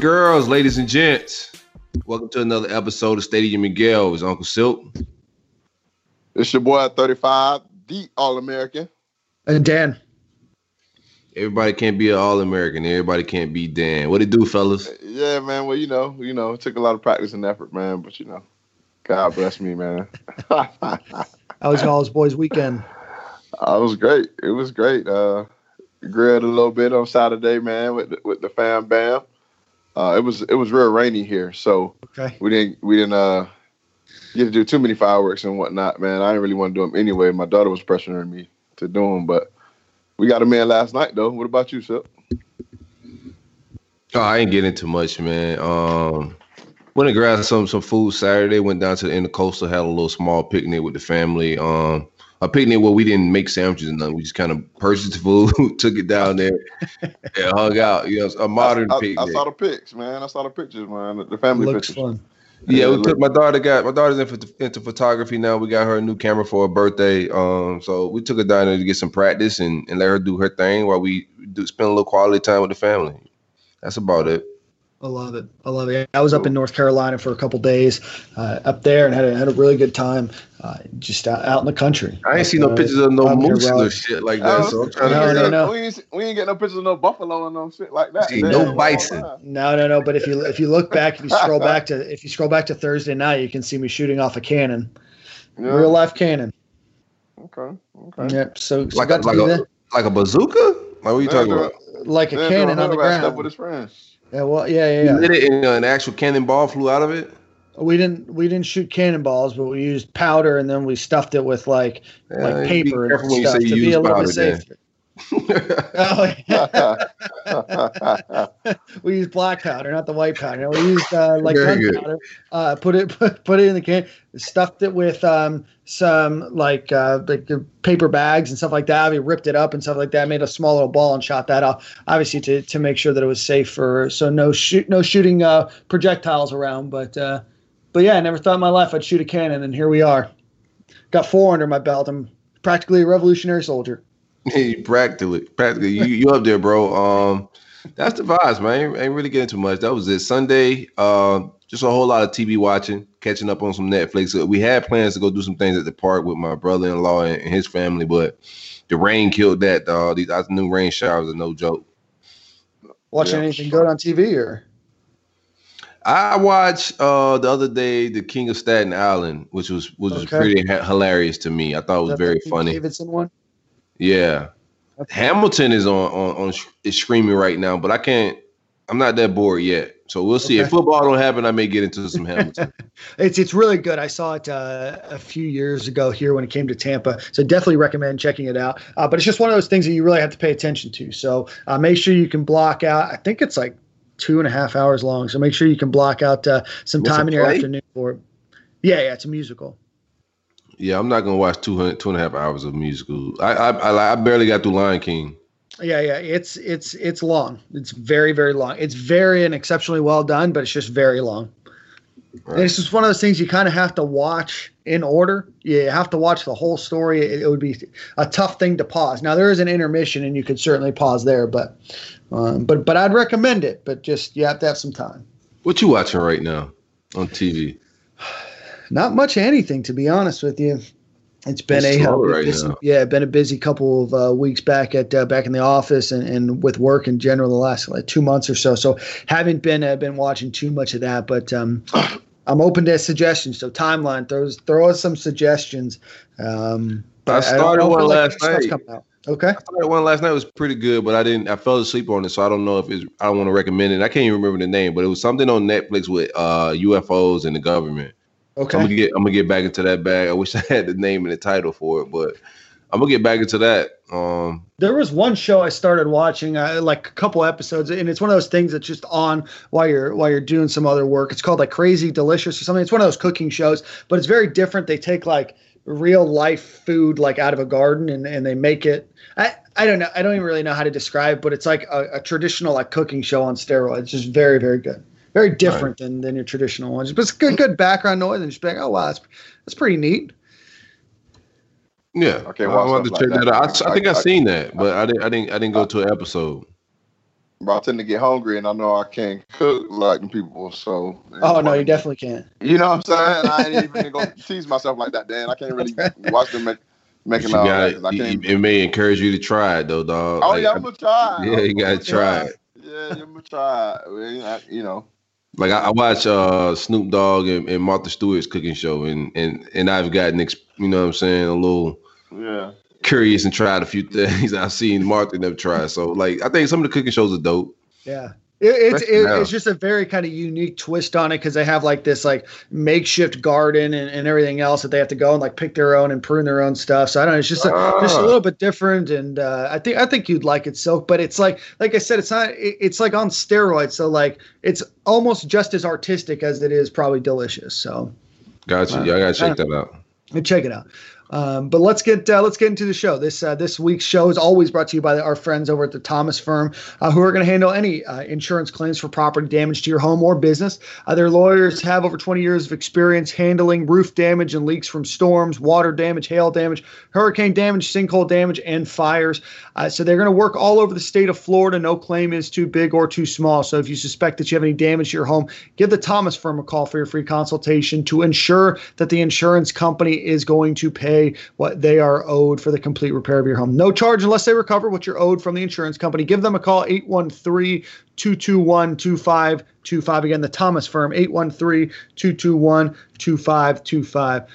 and girls, ladies and gents, welcome to another episode of Stadium Miguel. It's Uncle Silk. It's your boy at 35, the All American. And Dan, Everybody can't be an All American. Everybody can't be Dan. What it do, fellas? Yeah, man. Well, you know, you know, it took a lot of practice and effort, man. But you know, God bless me, man. how was y'all's boys' weekend? Uh, it was great. It was great. Uh, grilled a little bit on Saturday, man, with the, with the fam bam. Uh, it was it was real rainy here, so Okay. we didn't we didn't uh get to do too many fireworks and whatnot, man. I didn't really want to do them anyway. My daughter was pressuring me to do them, but we got a man last night, though. What about you, Sip? Oh, I ain't getting too much, man. Um, went and grabbed some some food Saturday. Went down to the intercoastal, had a little small picnic with the family. Um, a picnic where we didn't make sandwiches and nothing. We just kind of purchased food, took it down there, and hung out. You know, a modern I, I, picnic. I saw the pics, man. I saw the pictures, man. The- The family Looks pictures. fun. Yeah, we took my daughter got my daughter's in into photography now. We got her a new camera for her birthday. Um, so we took her down there to get some practice and, and let her do her thing while we do spend a little quality time with the family. That's about it. I love it. I love it. I was up in North Carolina for a couple days uh, up there and had a, had a really good time uh, just out, out in the country. I ain't seen no Uh, pictures of no moose or Raleigh. shit like that. Oh, So I'm trying No, to no, figure no. We ain't, we ain't getting no pictures of no buffalo and no shit like that. See, man. no bison. No, no, no. But if you if you look back, if you scroll back to if you scroll back to Thursday night, you can see me shooting off a cannon, Yeah. real life cannon. Okay. Okay. Yep. So, so Like a, to like, a, like a bazooka? Like what are you talking about? like a cannon on the hood stuff ground. with his friends. Yeah. Well. Yeah. Yeah. You lit it and uh, an actual cannonball flew out of it? We didn't we didn't shoot cannonballs, but we used powder and then we stuffed it with like Yeah, like paper and careful when you stuff to be a little bit powder, Dan. Oh, we use black powder, not the white powder. We used uh, like gunpowder. Uh, put it put, put it in the can. Stuffed it with um, some like uh, like uh, paper bags and stuff like that. We ripped it up and stuff like that. Made a small little ball and shot that off. Obviously to, to make sure that it was safe for so no shoot no shooting uh, projectiles around. But uh, but yeah, I never thought in my life I'd shoot a cannon, and here we are. Got four under my belt. I'm practically a revolutionary soldier. Hey, practically, practically, you you up there, bro. Um, that's the vibes, man. Ain't, ain't really getting too much. That was it. Sunday, uh, just a whole lot of TV watching, catching up on some Netflix. Uh, We had plans to go do some things at the park with my brother-in-law and, and his family, but the rain killed that. Dog. These afternoon rain showers are no joke. Watching Yeah. anything good on TV or? I watched uh the other day the King of Staten Island, which was which was pretty ha- hilarious to me. I thought it was that very funny. Davidson one. Yeah. Hamilton is on on on is streaming right now, but I can't. I'm not that bored yet, so we'll see. If football don't happen, I may get into some Hamilton. It's it's really good. I saw it uh, a few years ago here when it came to Tampa, so definitely recommend checking it out. Uh, but it's just one of those things that you really have to pay attention to. So uh, make sure you can block out. I think it's like two and a half hours long. So make sure you can block out uh, some a time in your afternoon for it. Yeah, yeah, it's a musical. Yeah, I'm not gonna watch 200, two and a half hours of musical. I I, I I barely got through Lion King. Yeah, yeah, it's it's it's long. It's very very long. It's very and exceptionally well done, but it's just very long. Right. And it's just one of those things you kind of have to watch in order. You have to watch the whole story. It, it would be a tough thing to pause. Now there is an intermission, and you could certainly pause there, but um, but but I'd recommend it. But just you have to have some time. What you watching right now on TV? Not much anything, to be honest with you. It's been It's a right busy- yeah, been a busy couple of uh, weeks back at uh, back in the office and, and with work in general the last like two months or so. So haven't been uh, been watching too much of that, but um, I'm open to suggestions. So timeline throws throw us some suggestions. Um, I started if one like, last night. Okay. I started one last night. It was pretty good, but I didn't. I fell asleep on it, so I don't know if it's. I don't want to recommend it. I can't even remember the name, but it was something on Netflix with uh, UFOs and the government. Okay. I'm gonna get. I'm gonna get back into that bag. I wish I had the name and the title for it, but I'm gonna get back into that. Um, there was one show I started watching, uh, like a couple episodes, and it's one of those things that's just on while you're while you're doing some other work. It's called like Crazy Delicious or something. It's one of those cooking shows, but it's very different. They take like real life food like out of a garden and, and they make it I, I don't know I don't even really know how to describe but it's like a, a traditional like cooking show on steroids it's just very very good very different right. than, than your traditional ones but it's good good background noise and just be like oh wow that's, that's pretty neat yeah okay well, I wanted to check like that, out I, I think I, I seen that but I didn't I didn't I didn't go to an episode but I tend to get hungry, and I know I can't cook like the people. So oh no, you definitely can't. You know what I'm saying? I ain't even gonna tease myself like that, Dan. I can't really watch them make, making all that. It, it may encourage you to try it though, dog. Oh like, yeah, I'm gonna try. Yeah, you gotta try it. Yeah, I'm gonna try. It. You know. Like I, I watch uh, Snoop Dogg and, and, Martha Stewart's cooking show, and and and I've gotten, you know, what I'm saying, a little yeah curious and tried a few things I've seen Martha never them try. So like I think some of the cooking shows are dope. Yeah. It, it's it, it's just a very kind of unique twist on it because they have like this like makeshift garden and, and everything else that they have to go and like pick their own and prune their own stuff. So I don't know, it's just a, ah. just a little bit different, and uh, I think I think you'd like it, So, But it's like like I said, it's not it, it's like on steroids. So like it's almost just as artistic as it is probably delicious. So gotcha. Uh, yeah, I gotta check that out. Check it out. Um, but let's get uh, let's get into the show. This uh, this week's show is always brought to you by our friends over at the Thomas Firm, uh, who are going to handle any uh, insurance claims for property damage to your home or business. Uh, their lawyers have over 20 years of experience handling roof damage and leaks from storms, water damage, hail damage, hurricane damage, sinkhole damage, and fires. Uh, so they're going to work all over the state of Florida. No claim is too big or too small. So if you suspect that you have any damage to your home, give the Thomas Firm a call for your free consultation to ensure that the insurance company is going to pay what they are owed for the complete repair of your home. No charge unless they recover what you're owed from the insurance company. Give them a call 813 221 2525. Again, the Thomas firm 813 221 2525.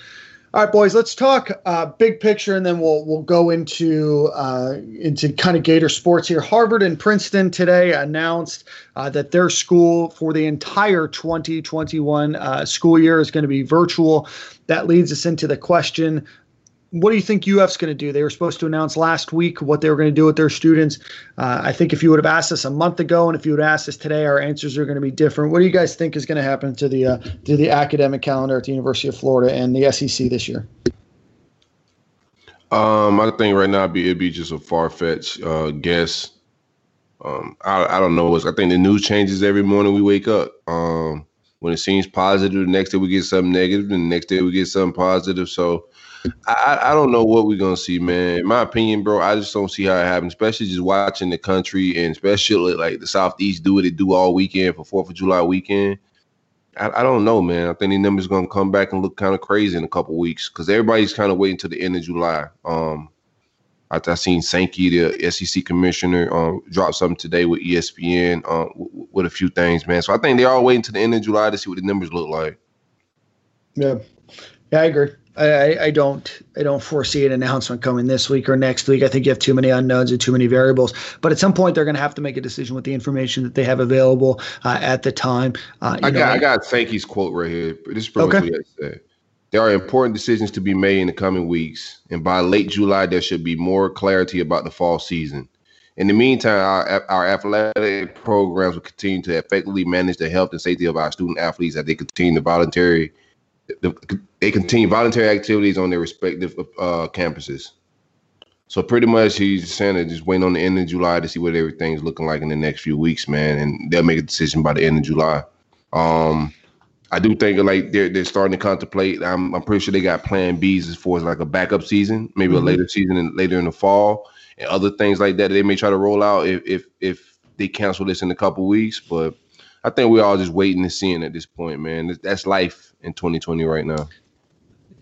All right, boys. Let's talk uh, big picture, and then we'll we'll go into uh, into kind of Gator sports here. Harvard and Princeton today announced uh, that their school for the entire 2021 uh, school year is going to be virtual. That leads us into the question what do you think UF's going to do? They were supposed to announce last week what they were going to do with their students. Uh, I think if you would have asked us a month ago, and if you would asked us today, our answers are going to be different. What do you guys think is going to happen to the uh, to the academic calendar at the University of Florida and the SEC this year? Um, I think right now it'd be, it'd be just a far fetched uh, guess. Um, I, I don't know. I think the news changes every morning we wake up. Um, when it seems positive, the next day we get something negative, and the next day we get something positive. So I, I don't know what we're gonna see, man. In my opinion, bro, I just don't see how it happens, especially just watching the country and especially like the Southeast do what it do all weekend for Fourth of July weekend. I, I, don't know, man. I think the numbers gonna come back and look kind of crazy in a couple weeks because everybody's kind of waiting to the end of July. Um, I, I seen Sankey, the SEC commissioner, um, drop something today with ESPN um, w- with a few things, man. So I think they're all waiting to the end of July to see what the numbers look like. Yeah, yeah, I agree. I, I don't I don't foresee an announcement coming this week or next week. I think you have too many unknowns and too many variables. But at some point, they're going to have to make a decision with the information that they have available uh, at the time. Uh, I know, got I got Sankey's quote right here. This is pretty okay. what he said. There are important decisions to be made in the coming weeks, and by late July, there should be more clarity about the fall season. In the meantime, our, our athletic programs will continue to effectively manage the health and safety of our student athletes as they continue to voluntarily they continue voluntary activities on their respective uh, campuses. So pretty much, he's saying that just waiting on the end of July to see what everything's looking like in the next few weeks, man, and they'll make a decision by the end of July. Um, I do think like they're they're starting to contemplate. I'm I'm pretty sure they got Plan Bs as far as like a backup season, maybe mm-hmm. a later season and later in the fall, and other things like that. They may try to roll out if if if they cancel this in a couple weeks, but I think we're all just waiting and seeing at this point, man. That's life in 2020 right now.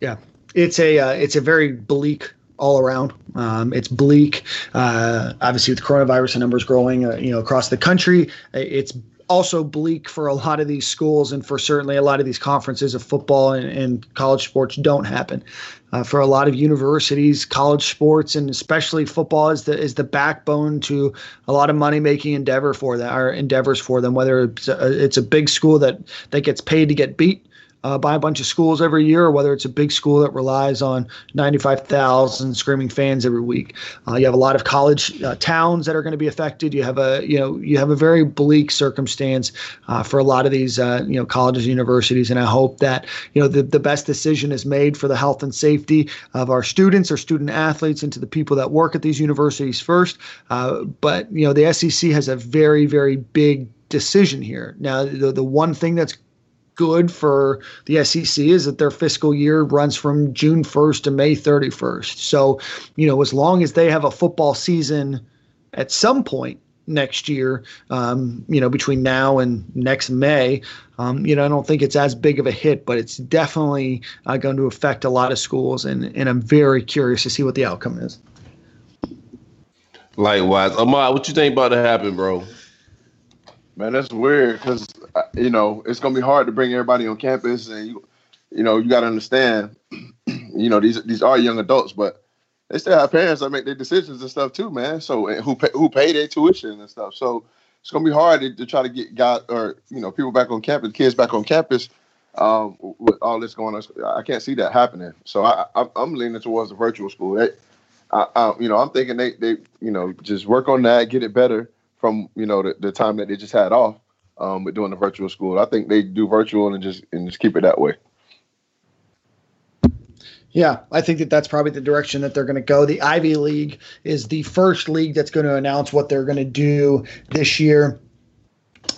Yeah, it's a uh, it's a very bleak all around. Um, it's bleak. Uh, obviously, with coronavirus and numbers growing, uh, you know, across the country, it's also bleak for a lot of these schools and for certainly a lot of these conferences of football and, and college sports don't happen. Uh, for a lot of universities, college sports and especially football is the is the backbone to a lot of money making endeavor for them, our endeavors for them. Whether it's a, it's a big school that that gets paid to get beat, uh, by a bunch of schools every year, or whether it's a big school that relies on 95,000 screaming fans every week. Uh, you have a lot of college uh, towns that are going to be affected. You have a you know you have a very bleak circumstance uh, for a lot of these uh, you know colleges and universities, and I hope that you know the, the best decision is made for the health and safety of our students, our student athletes, and to the people that work at these universities first. Uh, but you know the SEC has a very very big decision here. Now the the one thing that's good for the SEC is that their fiscal year runs from June 1st to May 31st. So, you know, as long as they have a football season at some point next year, um, you know, between now and next May, um, you know, I don't think it's as big of a hit, but it's definitely uh, going to affect a lot of schools. And, and I'm very curious to see what the outcome is. Likewise, Ahmad, what you think about to happen, bro? Man, that's weird because you know it's gonna be hard to bring everybody on campus, and you, you know, you got to understand, you know, these these are young adults, but they still have parents that make their decisions and stuff too, man. So who pay, who pay their tuition and stuff. So it's gonna be hard to, to try to get got or you know people back on campus, kids back on campus. Um, with all this going on, I can't see that happening. So I, I am leaning towards the virtual school. They, I, I, you know, I'm thinking they they you know just work on that, get it better from you know the, the time that they just had off um, with doing the virtual school. I think they do virtual and just and just keep it that way. Yeah, I think that that's probably the direction that they're going to go. The Ivy League is the first league that's going to announce what they're going to do this year.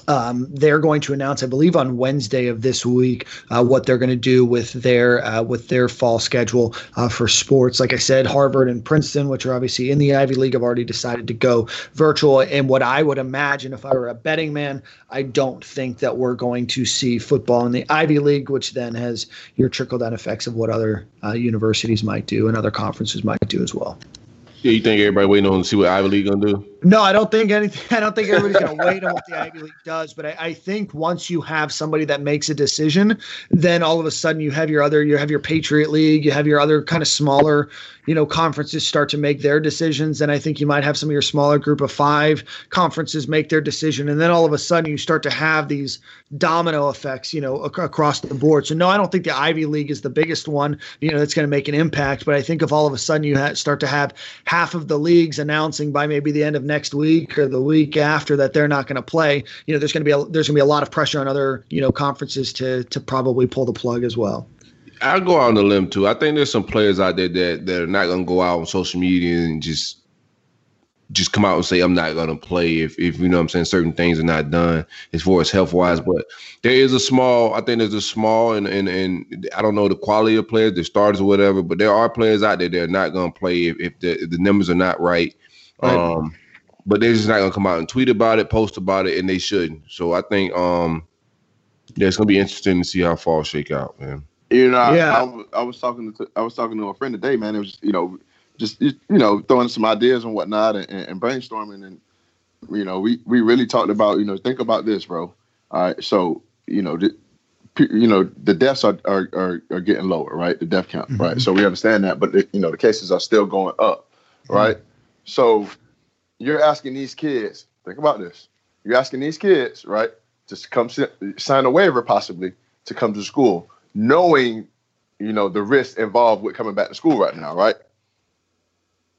Um, they're going to announce, I believe, on Wednesday of this week, uh, what they're going to do with their uh, with their fall schedule uh, for sports. Like I said, Harvard and Princeton, which are obviously in the Ivy League, have already decided to go virtual. And what I would imagine, if I were a betting man, I don't think that we're going to see football in the Ivy League, which then has your trickle down effects of what other uh, universities might do and other conferences might do as well. Yeah, you think everybody waiting on to see what Ivy League gonna do? No, I don't think anything. I don't think everybody's going to wait on what the Ivy League does. But I, I, think once you have somebody that makes a decision, then all of a sudden you have your other, you have your Patriot League, you have your other kind of smaller, you know, conferences start to make their decisions. And I think you might have some of your smaller group of five conferences make their decision, and then all of a sudden you start to have these domino effects, you know, ac- across the board. So no, I don't think the Ivy League is the biggest one, you know, that's going to make an impact. But I think if all of a sudden you ha- start to have half of the leagues announcing by maybe the end of next next week or the week after that they're not going to play, you know, there's going to be a, there's going to be a lot of pressure on other you know conferences to to probably pull the plug as well. I'll go out on the limb too. I think there's some players out there that, that are not going to go out on social media and just just come out and say I'm not going to play if if you know I'm saying certain things are not done as far as health wise. But there is a small, I think there's a small and and and I don't know the quality of players, the starters or whatever, but there are players out there that are not going to play if, if the if the numbers are not right. right. Um, but they're just not gonna come out and tweet about it, post about it, and they shouldn't. So I think um yeah, it's gonna be interesting to see how fall shake out, man. You know, yeah. I, I, I, was talking to I was talking to a friend today, man. It was you know just you know throwing some ideas and whatnot and, and brainstorming, and you know we we really talked about you know think about this, bro. All right, so you know. The, you know the deaths are, are are, are getting lower, right? The death count, mm-hmm. right? So we understand that, but the, you know the cases are still going up, right? Mm-hmm. So you're asking these kids, think about this. You're asking these kids, right, to come sign a waiver possibly to come to school, knowing, you know, the risk involved with coming back to school right now, right?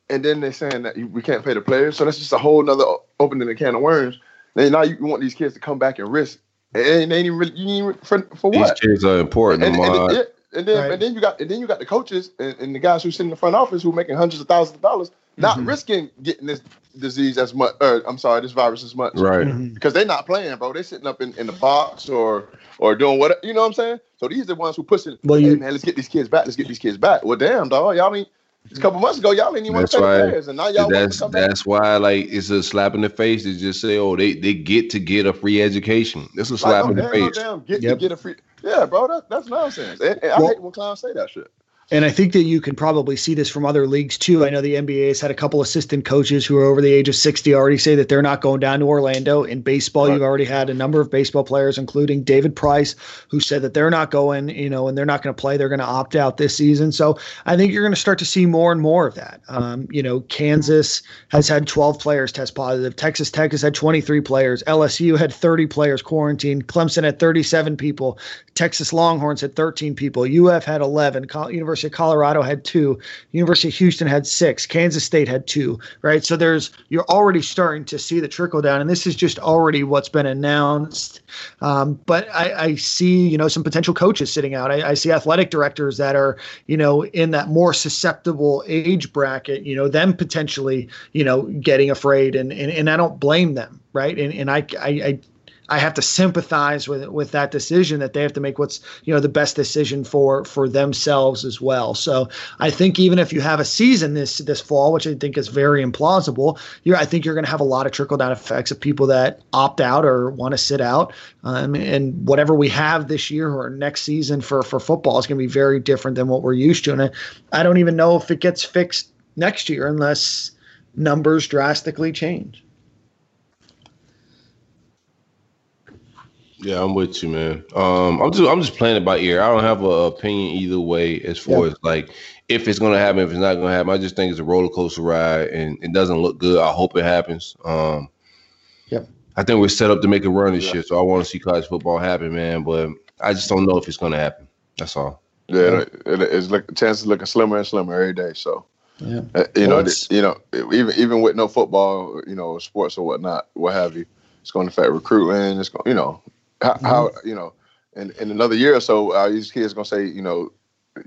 And then they're saying that we can't pay the players. So that's just a whole nother opening a can of worms. Then now you want these kids to come back and risk. And they ain't even really, you ain't for, for what? These kids are important. And, and, and, and then, right. and then you got, and then you got the coaches and, and, the guys who sit in the front office who are making hundreds of thousands of dollars, not mm-hmm. risking getting this disease as much. Or I'm sorry, this virus as much, right? Mm-hmm. Because they're not playing, bro. They're sitting up in, in the box or or doing what you know what I'm saying. So these are the ones who pushing. Well, hey, man, let's get these kids back. Let's get these kids back. Well, damn, dog, y'all ain't. A couple months ago, y'all ain't even want to pay the players, and now y'all that's that's back. why like it's a slap in the face to just say, oh, they they get to get a free education. It's a slap like, oh, in damn, the face. Oh, damn, get yep. to get a free. Yeah, bro, that, that's nonsense. And, and well, I hate when clowns say that shit. And I think that you can probably see this from other leagues too. I know the NBA has had a couple assistant coaches who are over the age of 60 already say that they're not going down to Orlando. In baseball, right. you've already had a number of baseball players, including David Price, who said that they're not going, you know, and they're not going to play. They're going to opt out this season. So I think you're going to start to see more and more of that. Um, you know, Kansas has had 12 players test positive. Texas Tech has had 23 players. LSU had 30 players quarantined. Clemson had 37 people. Texas Longhorns had 13 people. UF had 11. University of Colorado had two. University of Houston had six. Kansas State had two. Right. So there's you're already starting to see the trickle down, and this is just already what's been announced. Um, but I, I, see you know some potential coaches sitting out. I, I see athletic directors that are you know in that more susceptible age bracket. You know them potentially you know getting afraid, and and, and I don't blame them. Right. And and I I, I I have to sympathize with with that decision that they have to make what's you know the best decision for for themselves as well. So I think even if you have a season this this fall, which I think is very implausible, you I think you're going to have a lot of trickle down effects of people that opt out or want to sit out. Um, and whatever we have this year or next season for for football is going to be very different than what we're used to. And I, I don't even know if it gets fixed next year unless numbers drastically change. Yeah, I'm with you, man. Um, I'm just I'm just playing it by ear. I don't have an opinion either way as far yeah. as like if it's gonna happen, if it's not gonna happen. I just think it's a roller coaster ride, and it doesn't look good. I hope it happens. Um, yep. I think we're set up to make a run this yeah. year, so I want to see college football happen, man. But I just don't know if it's gonna happen. That's all. Yeah, it, it's like chances looking slimmer and slimmer every day. So. Yeah. Uh, you well, know, you know, even even with no football, you know, sports or whatnot, what have you, it's going to affect recruiting. It's going, you know, how, mm-hmm. how you know, in, in another year or so, are these kids gonna say, you know,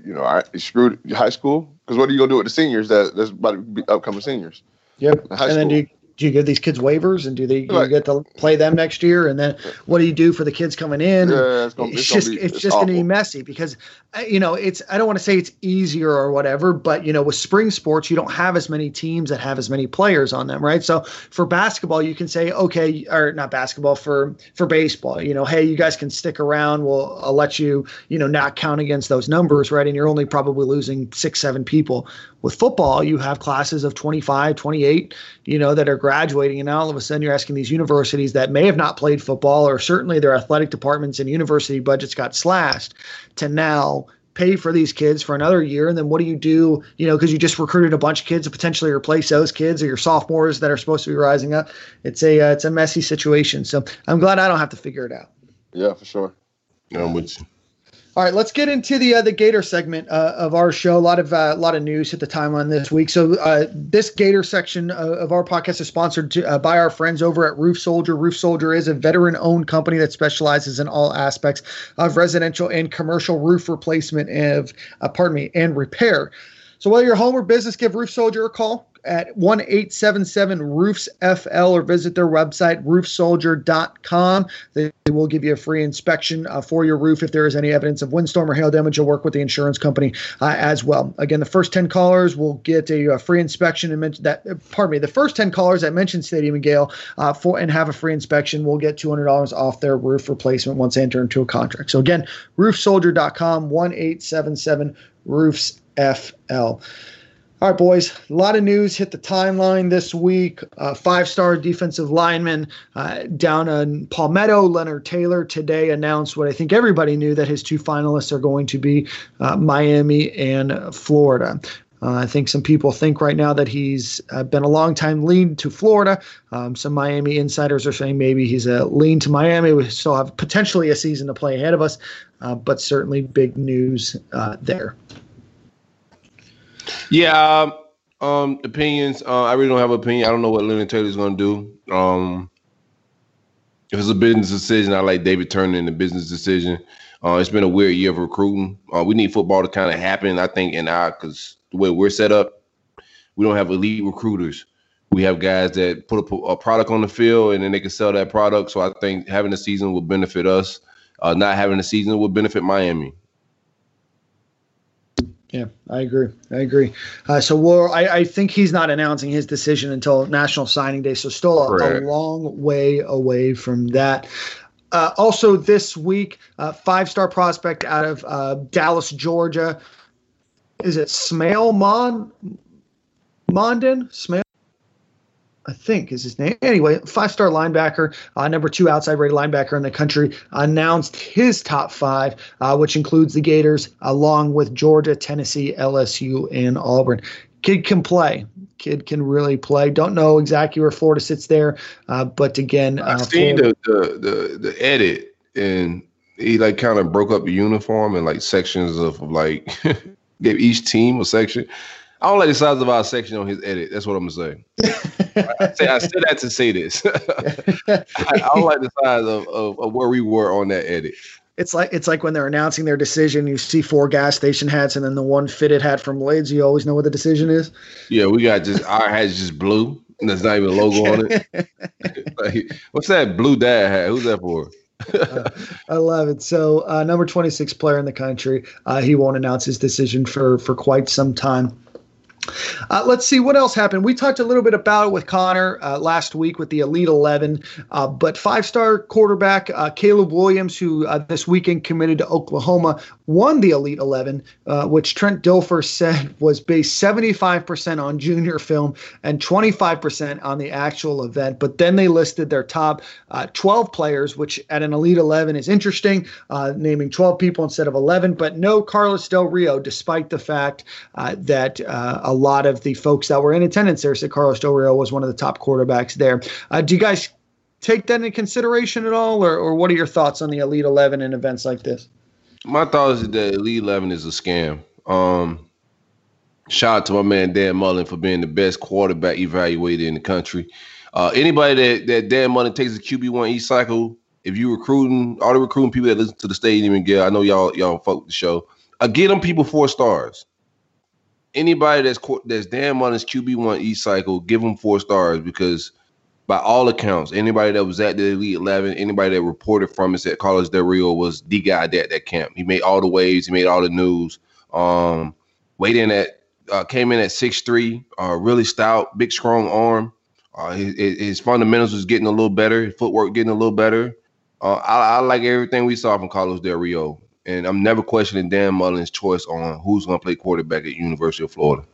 you know, I screwed high school? Because what are you gonna do with the seniors that that's about to be upcoming seniors? Yep. and school? then do you, do you give these kids waivers and do they you get to play them next year? And then what do you do for the kids coming in? Yeah, it's, gonna, it's, it's just be, it's, it's just going to be messy because uh, you know it's I don't want to say it's easier or whatever, but you know with spring sports you don't have as many teams that have as many players on them, right? So for basketball you can say okay, or not basketball for for baseball, you know, hey you guys can stick around, we'll I'll let you you know not count against those numbers, right? And you're only probably losing six seven people. With football, you have classes of 25, 28, you know, that are graduating. And now all of a sudden you're asking these universities that may have not played football or certainly their athletic departments and university budgets got slashed to now pay for these kids for another year. And then what do you do you know because you just recruited a bunch of kids to potentially replace those kids or your sophomores that are supposed to be rising up. It's a uh, it's a messy situation. So i'm glad i don't have to figure it out. Yeah for sure. Yeah, i'm with you all right, let's get into the uh, the Gator segment uh, of our show. A lot of uh, a lot of news hit the timeline this week. So uh, this Gator section uh, of our podcast is sponsored to, by our friends over at Roof Soldier. Roof Soldier is a veteran-owned company that specializes in all aspects of residential and commercial roof replacement and pardon me and repair. So whether you're home or business, give Roof Soldier a call at 1 877 Roofs FL or visit their website, roofsoldier.com. They will give you a free inspection uh, for your roof if there is any evidence of windstorm or hail damage. You'll work with the insurance company uh, as well. Again, the first 10 callers will get a, a free inspection and mention that, uh, pardon me, the first 10 callers that mention Stadium and Gale uh, for and have a free inspection will get $200 off their roof replacement once they enter into a contract. So again, roofsoldier.com, 1 877 Roofs FL. All right, boys. A lot of news hit the timeline this week. Uh, five-star defensive lineman uh, down in Palmetto, Leonard Taylor, today announced what I think everybody knew that his two finalists are going to be uh, Miami and Florida. Uh, I think some people think right now that he's uh, been a long time lean to Florida. Um, some Miami insiders are saying maybe he's a lean to Miami. We still have potentially a season to play ahead of us, uh, but certainly big news there. Yeah, um, um, opinions. Uh, I really don't have an opinion. I don't know what Leonard Taylor's going to do. Um, if it's a business decision, I like David Turner in the business decision. Uh, it's been a weird year of recruiting. Uh, we need football to kind of happen. I think in our because the way we're set up, we don't have elite recruiters. We have guys that put a, a, product on the field and then they can sell that product. So I think having a season will benefit us. Uh, not having a season will benefit Miami. Yeah, I agree. I agree. Uh, so we'll, I, I, think he's not announcing his decision until National Signing Day. So still a, a long way away from that. Uh, also, this week, uh, five star prospect out of uh, Dallas, Georgia, is it Smael Mon Mondon? Smael I think is his name. Anyway, five star linebacker, uh, number two outside rated linebacker in the country, announced his top five, uh, which includes the Gators, along with Georgia, Tennessee, LSU, and Auburn. Kid can play. Kid can really play. Don't know exactly where Florida sits there, uh, but again, uh, I've seen the, the the the edit, and he like kind of broke up the uniform in like sections of like gave each team a section. I don't like the size of our section on his edit. That's what I'm gonna say. I, say I said that to say this. I, I, don't like the size of, of, of, where we were on that edit. It's like it's like when they're announcing their decision. You see four gas station hats, and then the one fitted hat from Blades. You always know what the decision is. Yeah, we got just our hat's just blue, and there's not even a logo on it. like, what's that blue dad hat? Who's that for? uh, I love it. So, uh, number 26 player in the country. Uh, he won't announce his decision for for quite some time. Uh, let's see what else happened. We talked a little bit about it with Connor uh, last week with the Elite 11, uh, but five star quarterback uh, Caleb Williams, who uh, this weekend committed to Oklahoma, won the Elite 11, uh, which Trent Dilfer said was based 75% on junior film and 25% on the actual event. But then they listed their top 12 players, which at an Elite 11 is interesting, naming 12 people instead of 11, but no Carlos Del Rio, despite the fact that a lot of the folks that were in attendance there said Carlos Del Rio was one of the top quarterbacks there. Uh, do you guys take that into consideration at all, or, or what are your thoughts on the Elite 11 and events like this? My thoughts is that Elite 11 is a scam. Um, shout out to my man Dan Mullen for being the best quarterback evaluator in the country. Uh, anybody that, that Dan Mullen takes a QB1 E cycle, if you recruiting all the recruiting people that listen to the stadium and get, I know y'all y'all fuck the show. I get them people four stars anybody that's that's damn on his QB one E cycle, give him four stars because by all accounts, anybody that was at the Elite Eleven, anybody that reported from it said Carlos Del Rio was the guy at that camp. He made all the waves, he made all the news. Um, weighed in at uh, came in at six three, uh, really stout, big strong arm. Uh, his, his, fundamentals was getting a little better, footwork getting a little better. Uh, I, I, like everything we saw from Carlos Del Rio and I'm never questioning Dan Mullen's choice on who's going to play quarterback at University of Florida.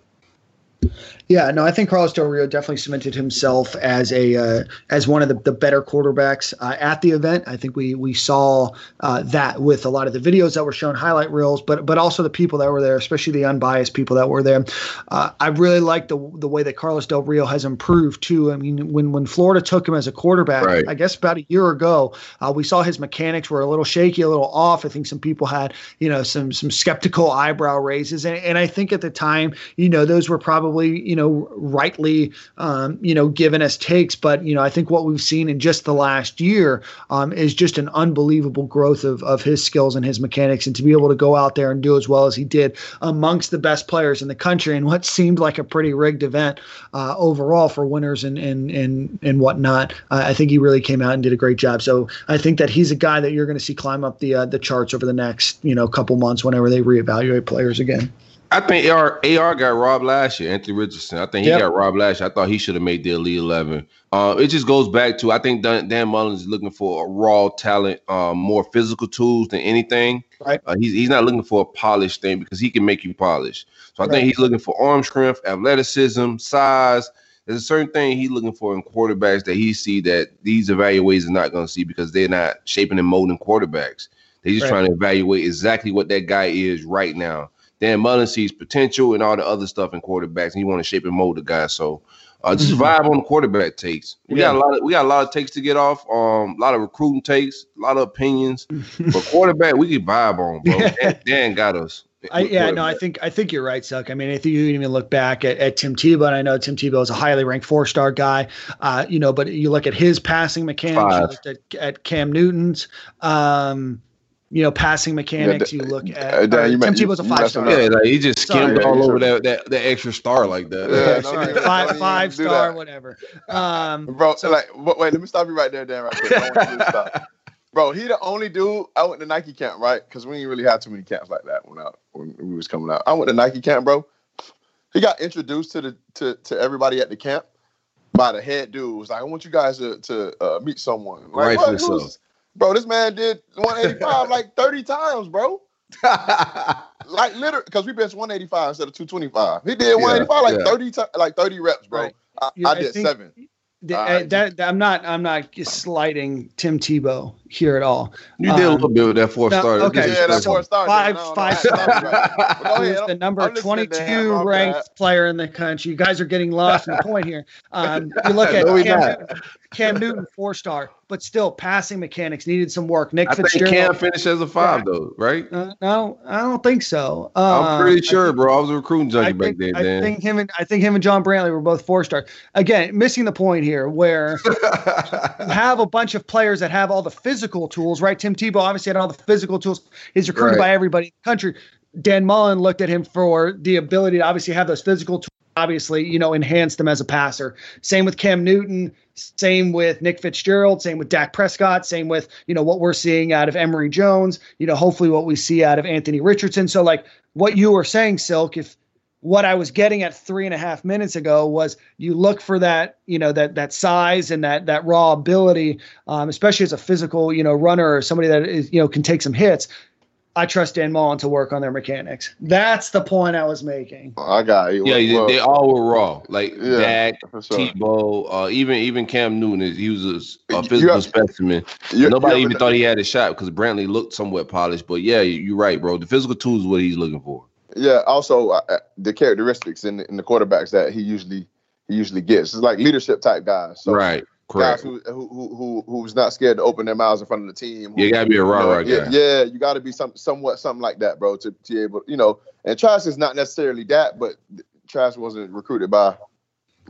Yeah, no, I think Carlos Del Rio definitely cemented himself as a uh, as one of the, the better quarterbacks uh, at the event. I think we we saw uh, that with a lot of the videos that were shown, highlight reels, but but also the people that were there, especially the unbiased people that were there. Uh, I really like the the way that Carlos Del Rio has improved too. I mean, when when Florida took him as a quarterback, right. I guess about a year ago, uh, we saw his mechanics were a little shaky, a little off. I think some people had you know some some skeptical eyebrow raises, and, and I think at the time, you know, those were probably you know, rightly, um, you know, given as takes. But, you know, I think what we've seen in just the last year um, is just an unbelievable growth of, of his skills and his mechanics. And to be able to go out there and do as well as he did amongst the best players in the country in what seemed like a pretty rigged event uh, overall for winners and, and, and, and whatnot, uh, I think he really came out and did a great job. So I think that he's a guy that you're going to see climb up the, uh, the charts over the next, you know, couple months whenever they reevaluate players again. I think AR AR got robbed last year. Anthony Richardson. I think he yep. got robbed last year. I thought he should have made the Elite Eleven. Uh, it just goes back to I think Dan, Dan Mullen's is looking for a raw talent, um, more physical tools than anything. Right. Uh, he's he's not looking for a polished thing because he can make you polish. So I right. think he's looking for arm strength, athleticism, size. There's a certain thing he's looking for in quarterbacks that he see that these evaluators are not going to see because they're not shaping and molding quarterbacks. They're just right. trying to evaluate exactly what that guy is right now. Dan Mullen sees potential and all the other stuff in quarterbacks, and he want to shape and mold the guy. So uh, just mm-hmm. vibe on the quarterback takes. We yeah. got a lot of we got a lot of takes to get off. Um, a lot of recruiting takes, a lot of opinions. but quarterback, we can vibe on, bro. Dan, Dan got us. I, yeah, no, I think I think you're right, Suck. I mean, I think you even look back at, at Tim Tebow, and I know Tim Tebow is a highly ranked four star guy, uh, you know, but you look at his passing mechanics, at, at, Cam Newton's, um, you know, passing mechanics. Yeah, you look at uh, Tim Tebow's a five star. Yeah, like he just skimmed sorry, all over that, that that extra star like that. Yeah, sorry, five five star, whatever. Um, bro, so, like, wait, let me stop you right there, Dan. Right quick. bro, he the only dude. I went to Nike camp, right? Because we didn't really have too many camps like that when I when we was coming out. I went to Nike camp, bro. He got introduced to the to to everybody at the camp by the head dude. Was like, I want you guys to to uh, meet someone. Like, Rightfully so. Bro, this man did 185 like 30 times, bro. like literally because we benched 185 instead of 225. He did 185 like yeah. 30 ti- like 30 reps, bro. Right. I, Yeah, I I did think- seven. The- uh, right. that, that- I'm not I'm not slighting Tim Tebow here at all. You did a Um, little bit with that four no, star. okay, Yeah, that's so four stars. five- No, no, five I'm- the number I'm listening to 22 him. Okay. ranked player in the country. You guys are getting lost in the point here. Um, you look at No, we Cam, not. Newton, Cam Newton, four star, but still passing mechanics needed some work. Nick I think Fitzgerald. Cam finished as a five though, right? uh, no, I don't think so. Uh, I'm pretty I sure, think- bro. I was a recruiting junkie back think, then, I man. think him and I think him and John Brantley were both four star. Again, missing the point here where you have a bunch of players that have all the physical tools, right? Tim Tebow obviously had all the physical tools. He's recruited Right. by everybody in the country. Dan Mullen looked at him for the ability to obviously have those physical tools, obviously, you know, enhance them as a passer. Same with Cam Newton, same with Nick Fitzgerald, same with Dak Prescott, same with, you know, what we're seeing out of Emory Jones, you know, hopefully what we see out of Anthony Richardson. So like what you were saying, Silk, if what I was getting at three and a half minutes ago was you look for that, you know, that that size and that that raw ability, um, especially as a physical, you know, runner or somebody that is, you know, can take some hits. I trust Dan Mullen to work on their mechanics. That's the point I was making. I got you. yeah, Well, they all were raw. Like Yeah, Dak, for sure. Tebow, uh, even even Cam Newton. is- He was a, a You physical have- specimen. You- Nobody you even thought he had a shot because Brantley looked somewhat polished. But yeah, you- you're right, bro. The physical tools is what he's looking for. Yeah. Also, uh, uh, the characteristics in the, in the quarterbacks that he usually he usually gets. It's like leadership type guys. So right, Guys correct. who, who who who who's not scared to open their mouths in front of the team. who- You gotta be a rah you know, rah yeah, guy. yeah, you got to be some somewhat something like that, bro, to, to be able, you know. And Travis is not necessarily that, but Travis wasn't recruited by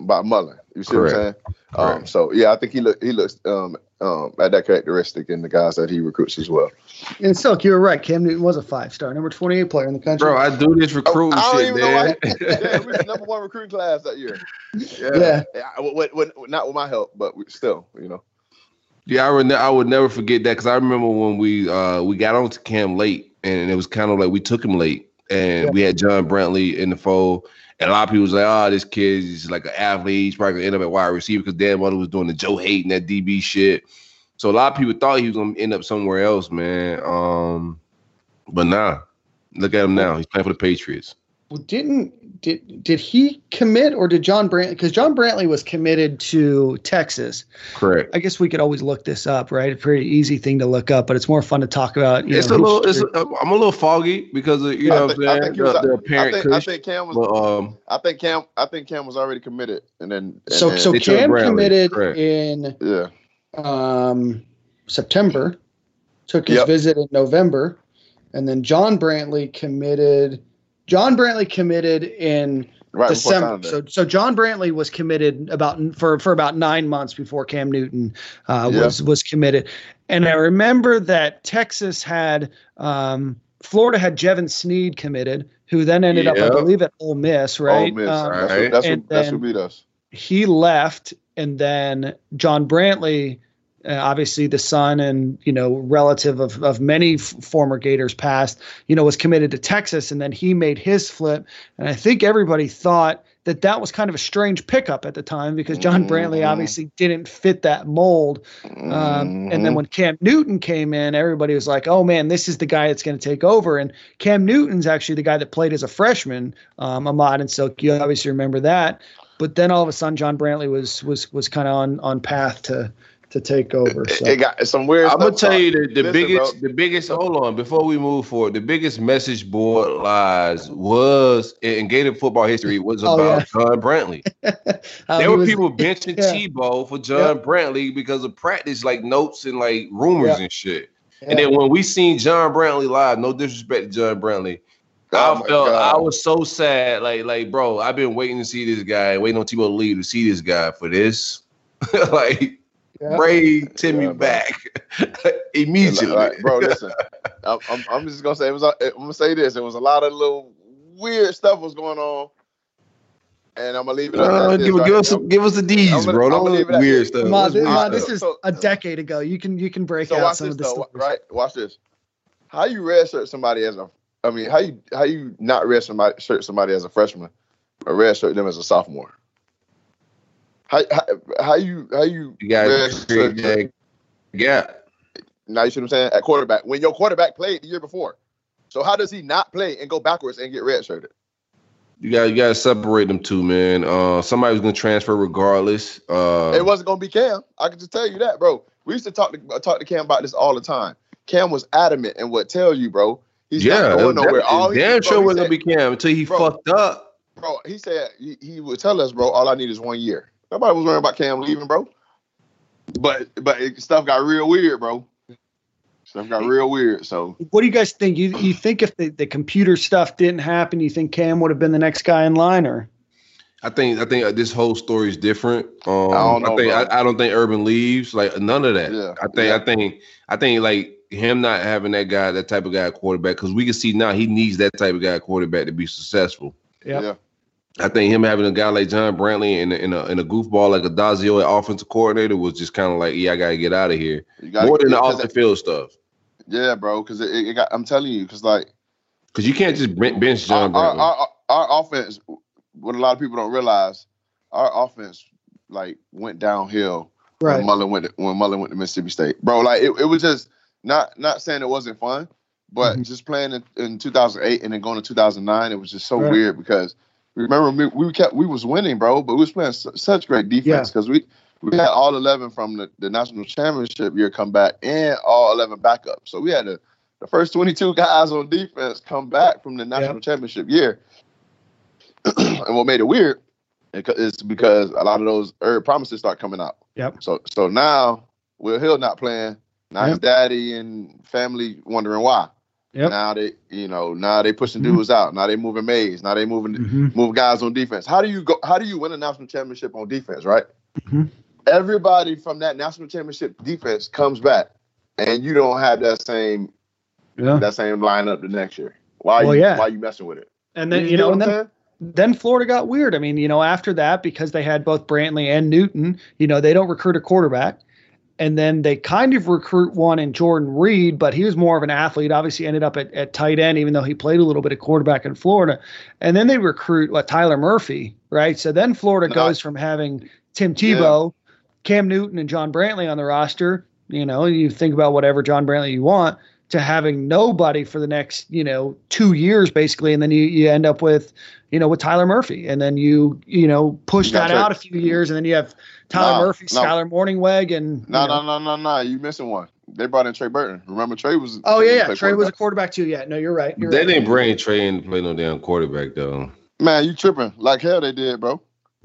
by Mullen. You see what I'm saying? Um, so yeah, I think he look he looks um um at that characteristic in the guys that he recruits as well. And Silk, you were right. Cam Newton was a five star, number 28 player in the country. Bro, I do this recruiting I don't shit, even know man. why. yeah, we was the number one recruiting class that year. yeah. Yeah, with, with, with- not with my help, but still, you know. Yeah, I would, I would never forget that because I remember when we uh we got onto Cam late, and it was kind of like we took him late, and Yeah. we had John Brantley in the fold, and a lot of people was like, "Oh, this kid is like an athlete. He's probably gonna end up at wide receiver because Dan Mother was doing the Joe Haden that DB shit." So a lot of people thought he was gonna end up somewhere else, man. Um, but nah, look at him now. He's playing for the Patriots. Well, didn't did did he commit or did John Brantley? Because John Brantley was committed to Texas. Correct. I guess we could always look this up, right? A pretty easy thing to look up, but it's more fun to talk about. You it's know, a little. It's a, I'm a little foggy because of you I know think- what I I'm think saying. he was- The, the I apparent think, I think Cam was. but um, I think Cam. I think Cam was already committed, and then and so then- so They Cam Brantley, committed correct. in yeah. um, September, took his Yep. visit in November, and then John Brantley committed. John Brantley committed in Right December. So so John Brantley was committed about for for about nine months before Cam Newton uh, Yeah. was was committed, and I remember that Texas had um, Florida had Jevan Snead committed, who then ended up I believe at Ole Miss, right? Ole Miss. Um, that's Right. what, that's, what, that's what beat us. he left, and then John Brantley. Uh, obviously, the son and you know relative of of many f- former Gators past, you know, was committed to Texas, and then he made his flip. And I think everybody thought that that was kind of a strange pickup at the time because John Brantley Mhm. obviously didn't fit that mold. Um, and then Mhm. when Cam Newton came in, everybody was like, "Oh man, this is the guy that's going to take over." And Cam Newton's actually the guy that played as a freshman, um, Ahmad and Silk. You obviously remember that. But then all of a sudden, John Brantley was was was kind of on on path to to take over. So. it got some weird. I'm gonna tell you the, the Listen, biggest, bro. the biggest. Hold on, before we move forward, the biggest message board lies was in Gator football history was Oh, about yeah. John Brantley. There were was- people benching yeah. Tebow for John Brantley because of practice, like notes and like rumors Yeah. and shit. yeah. And then when we seen John Brantley live, no disrespect to John Brantley, Oh I felt God. I was so sad. Like, like, bro, I've been waiting to see this guy, waiting on Tebow to leave to see this guy for this. like, Yeah. bring Timmy Yeah, back immediately. Like, bro, listen. I'm, I'm, I'm just gonna say it was. I'm gonna say this. It was a lot of little weird stuff was going on, and I'm gonna leave it. at Uh, that. give, It's give like- us some, give us the D's, I'm gonna- bro. Don't gonna leave it weird this. stuff. Ma, this, weird Ma, Alright, this is a decade ago. You can you can break So out some this of the though, stories. right? Watch this. How you redshirt somebody as a? I mean, how you how you not redshirt somebody shirt somebody as a freshman, or redshirt them as a sophomore? How how, how you how you You got create that gap. Now you see what I'm saying at quarterback when your quarterback played the year before. So how does he not play and go backwards and get redshirted? You got you got to separate them two, man. Uh, somebody was gonna transfer regardless. Uh, it wasn't gonna be Cam. I can just tell you that, bro. We used to talk to talk to Cam about this all the time. Cam was adamant and would tell you, bro. He's yeah, not going nowhere. All he, damn sure wasn't gonna be Cam until he Bro. fucked up. bro. He said he, he would tell us, bro. All I need is one year. Nobody was worrying about Cam leaving, bro. But but it, stuff got real weird, bro. Stuff got real weird. So What do you guys think? You you think if the, the computer stuff didn't happen, you think Cam would have been the next guy in line, or I think I think uh, this whole story is different. Um, I don't know, think. I, I don't think Urban leaves like none of that. Yeah, I think yeah. I think I think like him not having that guy, that type of guy quarterback, because we can see now he needs that type of guy quarterback to be successful. Yep. yeah, I think him having a guy like John Brantley and in a, in a goofball like Addazio at offensive coordinator was just kind of like, yeah, I gotta get out of here. you More than the because off the field stuff, Yeah, bro. Because it, it got. I'm telling you, because like because you can't just ben- bench our, John our, Brantley. our, our offense, what a lot of people don't realize, our offense like went downhill right? when Mullen went to, when Mullen went to Mississippi State, bro. Like it, it was just not not saying it wasn't fun, but Mhm. just playing in, in 2008 and then going to 2009, it was just so Right. weird because remember we, we kept we was winning, bro, but we was playing su- such great defense because we we had all 11 from the, the national championship year come back and all 11 backups, so we had the the first 22 guys on defense come back from the national championship year. and what made it weird is because a lot of those promises start coming out. Yep. So so now Will Hill not playing. Now his daddy and family wondering why. Yep. Now they you know now they pushing Mhm. dudes out. Now they moving Mays. Now they moving Mhm. move guys on defense. How do you go? How do you win a national championship on defense? Right. Mhm. Everybody from that national championship defense comes back, and you don't have that same Yeah. that same lineup the next year. Why? Well, you, yeah. Why you messing with it? And then you, get know, and then then Florida got weird. I mean, you know, after that, because they had both Brantley and Newton, you know, they don't recruit a quarterback. And then they kind of recruit one in Jordan Reed, but he was more of an athlete. Obviously, ended up at, at tight end, even though he played a little bit of quarterback in Florida. And then they recruit what Tyler Murphy, right? So then Florida goes from having Tim Tebow, Cam Newton, and John Brantley on the roster. You know, you think about whatever John Brantley you want to having nobody for the next, you know, two years basically, and then you, you end up with, you know, with Tyler Murphy, and then you you know push You that out a few years, and then you have Tyler No, Murphy, no. Skyler Mornhinweg, and No, you no, no, no, no. You missing one. They brought in Trey Burton. Remember Trey was. Oh yeah, yeah. Trey was a quarterback. quarterback too. Yeah, no, you're right. You're they right. didn't bring Trey in to play no damn quarterback though. Man, you tripping like hell? They did, bro.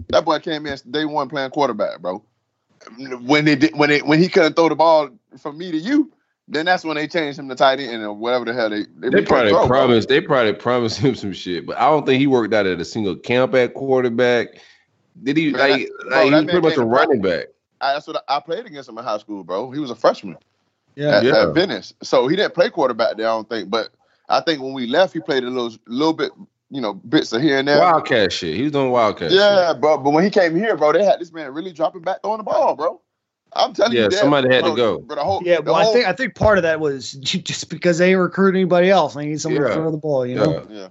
That boy came in day one playing quarterback, bro. When they did, when it when he couldn't throw the ball from me to you, then that's when they changed him to tight end or whatever the hell they They they, probably throw, bro. promised. They probably promised him some shit, but I don't think he worked out at a single camp at quarterback. Did he? Man, like, that- bro, he was pretty much a came to running back. I, that's what I, I played against him in high school, bro. He was a freshman Yeah, at, Yeah. at Venice, so he didn't play quarterback there. I don't think, but I think when we left, he played a little little bit, you know, bits of here and there. Wildcat shit. He was doing wildcat. shit. Yeah, bro. But when he came here, bro, they had this man really dropping back, throwing the ball, bro. I'm telling Yeah, you, that, somebody had to go. But the whole, yeah. the Well, I think I think part of that was just because they recruit anybody else. They need someone Yeah. to throw the ball. You know, yeah.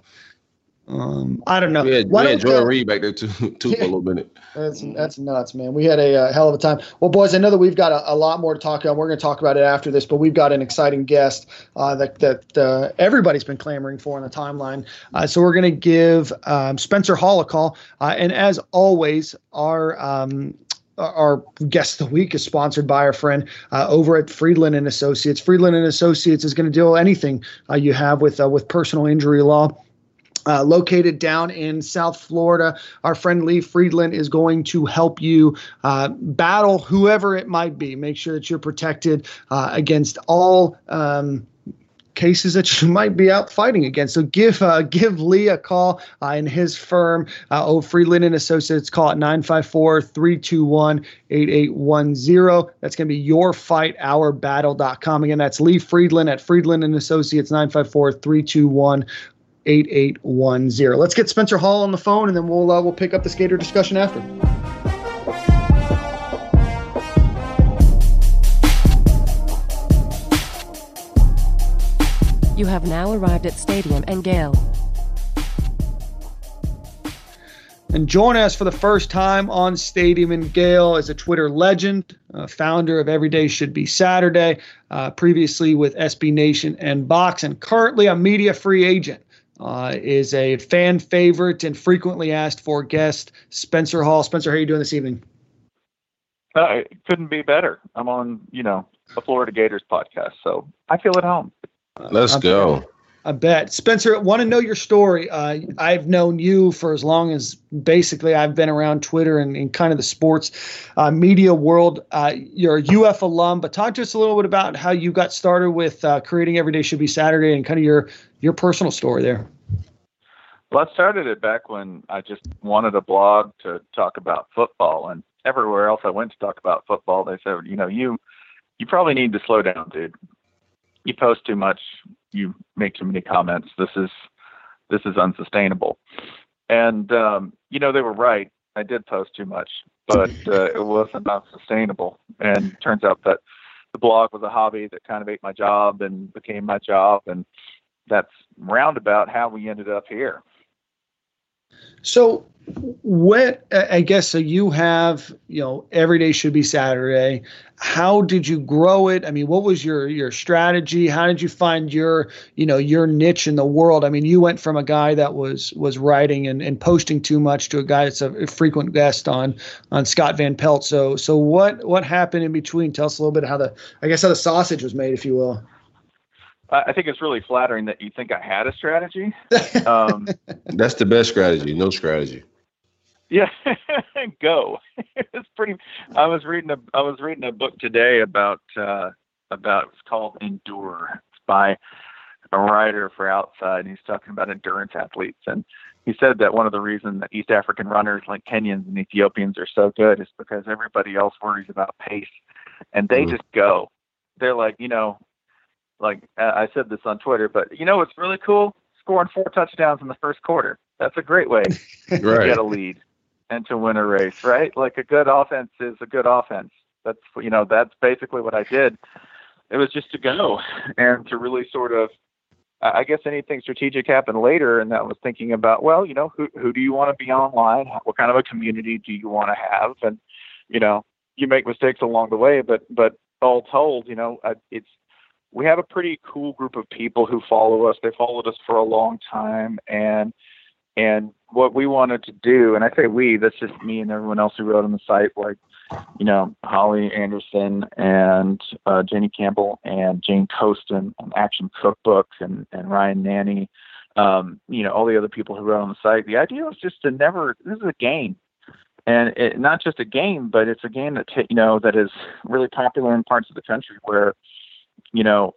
um, I don't know. Yeah, had, Why we had don't Jordan Reed back there too, too for a little minute. That's that's nuts, man. We had a, uh hell of a time. Well, boys, I know that we've got a, a lot more to talk about. We're going to talk about it after this, but we've got an exciting guest uh, that that uh, everybody's been clamoring for in the timeline. Uh, so we're going to give um, Spencer Hall a call, uh, and as always, our um, our guest of the week is sponsored by our friend uh, over at Friedland and Associates. Friedland and Associates is going to deal anything uh, you have with uh, with personal injury law. Uh, located down in South Florida, our friend Lee Friedland is going to help you uh, battle whoever it might be. Make sure that you're protected uh, against all um, cases that you might be out fighting against. So give uh, give Lee a call uh, in his firm, uh, Friedland and Associates. Call it 954-321-8810. That's going to be yourfightourbattle.com. Again, that's Lee Friedland at Friedland and Associates 954-321 8810. Let's get Spencer Hall on the phone and then we'll uh, we'll pick up the skater discussion after. You have now arrived at Stadium and Gale. And join us for the first time on Stadium and Gale as a Twitter legend, uh, founder of Everyday Should Be Saturday, uh, previously with SB Nation and Vox, and currently a media free agent. Uh, is a fan favorite and frequently asked for guest, Spencer Hall. Spencer, how are you doing this evening? Uh, it couldn't be better. I'm on, you know, the Florida Gators podcast, so I feel at home. Let's go. I bet. Spencer, want to know your story. Uh, I've known you for as long as basically I've been around Twitter and, and kind of the sports uh, media world. Uh, you're a UF alum, but talk to us a little bit about how you got started with uh, creating Every Day Should Be Saturday and kind of your your personal story there. Well, I started it back when I just wanted a blog to talk about football, and everywhere else I went to talk about football, they said, you know, you you probably need to slow down, dude. You post too much you make too many comments. This is this is unsustainable. And um, you know they were right. I did post too much, but uh, it wasn't not sustainable. And turns out that the blog was a hobby that kind of ate my job and became my job, and that's roundabout how we ended up here. So, what I guess so you have, you know, every day should be Saturday. How did you grow it? I mean, what was your your strategy? How did you find your, you know, your niche in the world? I mean, you went from a guy that was was writing and, and posting too much to a guy that's a frequent guest on on Scott Van Pelt. So so what what happened in between? Tell us a little bit how the I guess how the sausage was made, if you will. I think it's really flattering that you think I had a strategy. Um, That's the best strategy. No strategy. Yeah, go. it's pretty. I was reading a I was reading a book today about uh, about it's called Endure. It's by a writer for Outside, and he's talking about endurance athletes. And he said that one of the reasons that East African runners like Kenyans and Ethiopians are so good is because everybody else worries about pace, and they mm. just go. They're like, you know, like I said this on Twitter, but you know what's really cool? Scoring four touchdowns in the first quarter. That's a great way right. to get a lead and to win a race, right? Like a good offense is a good offense. That's you know that's basically what I did. It was just to go and to really sort of. I guess anything strategic happened later, and that was thinking about, well, you know, who who do you want to be online? What kind of a community do you want to have? And you know, you make mistakes along the way, but but all told, you know, it's we have a pretty cool group of people who follow us. They followed us for a long time, and and what we wanted to do, and I say we, that's just me and everyone else who wrote on the site, like you know Holly Anderson and uh, Jenny Campbell and Jane Coaston and Action Cookbook and and Ryan Nanni, um, you know all the other people who wrote on the site. The idea was just to never. This is a game, and it, not just a game, but it's a game that t- you know that is really popular in parts of the country where you know,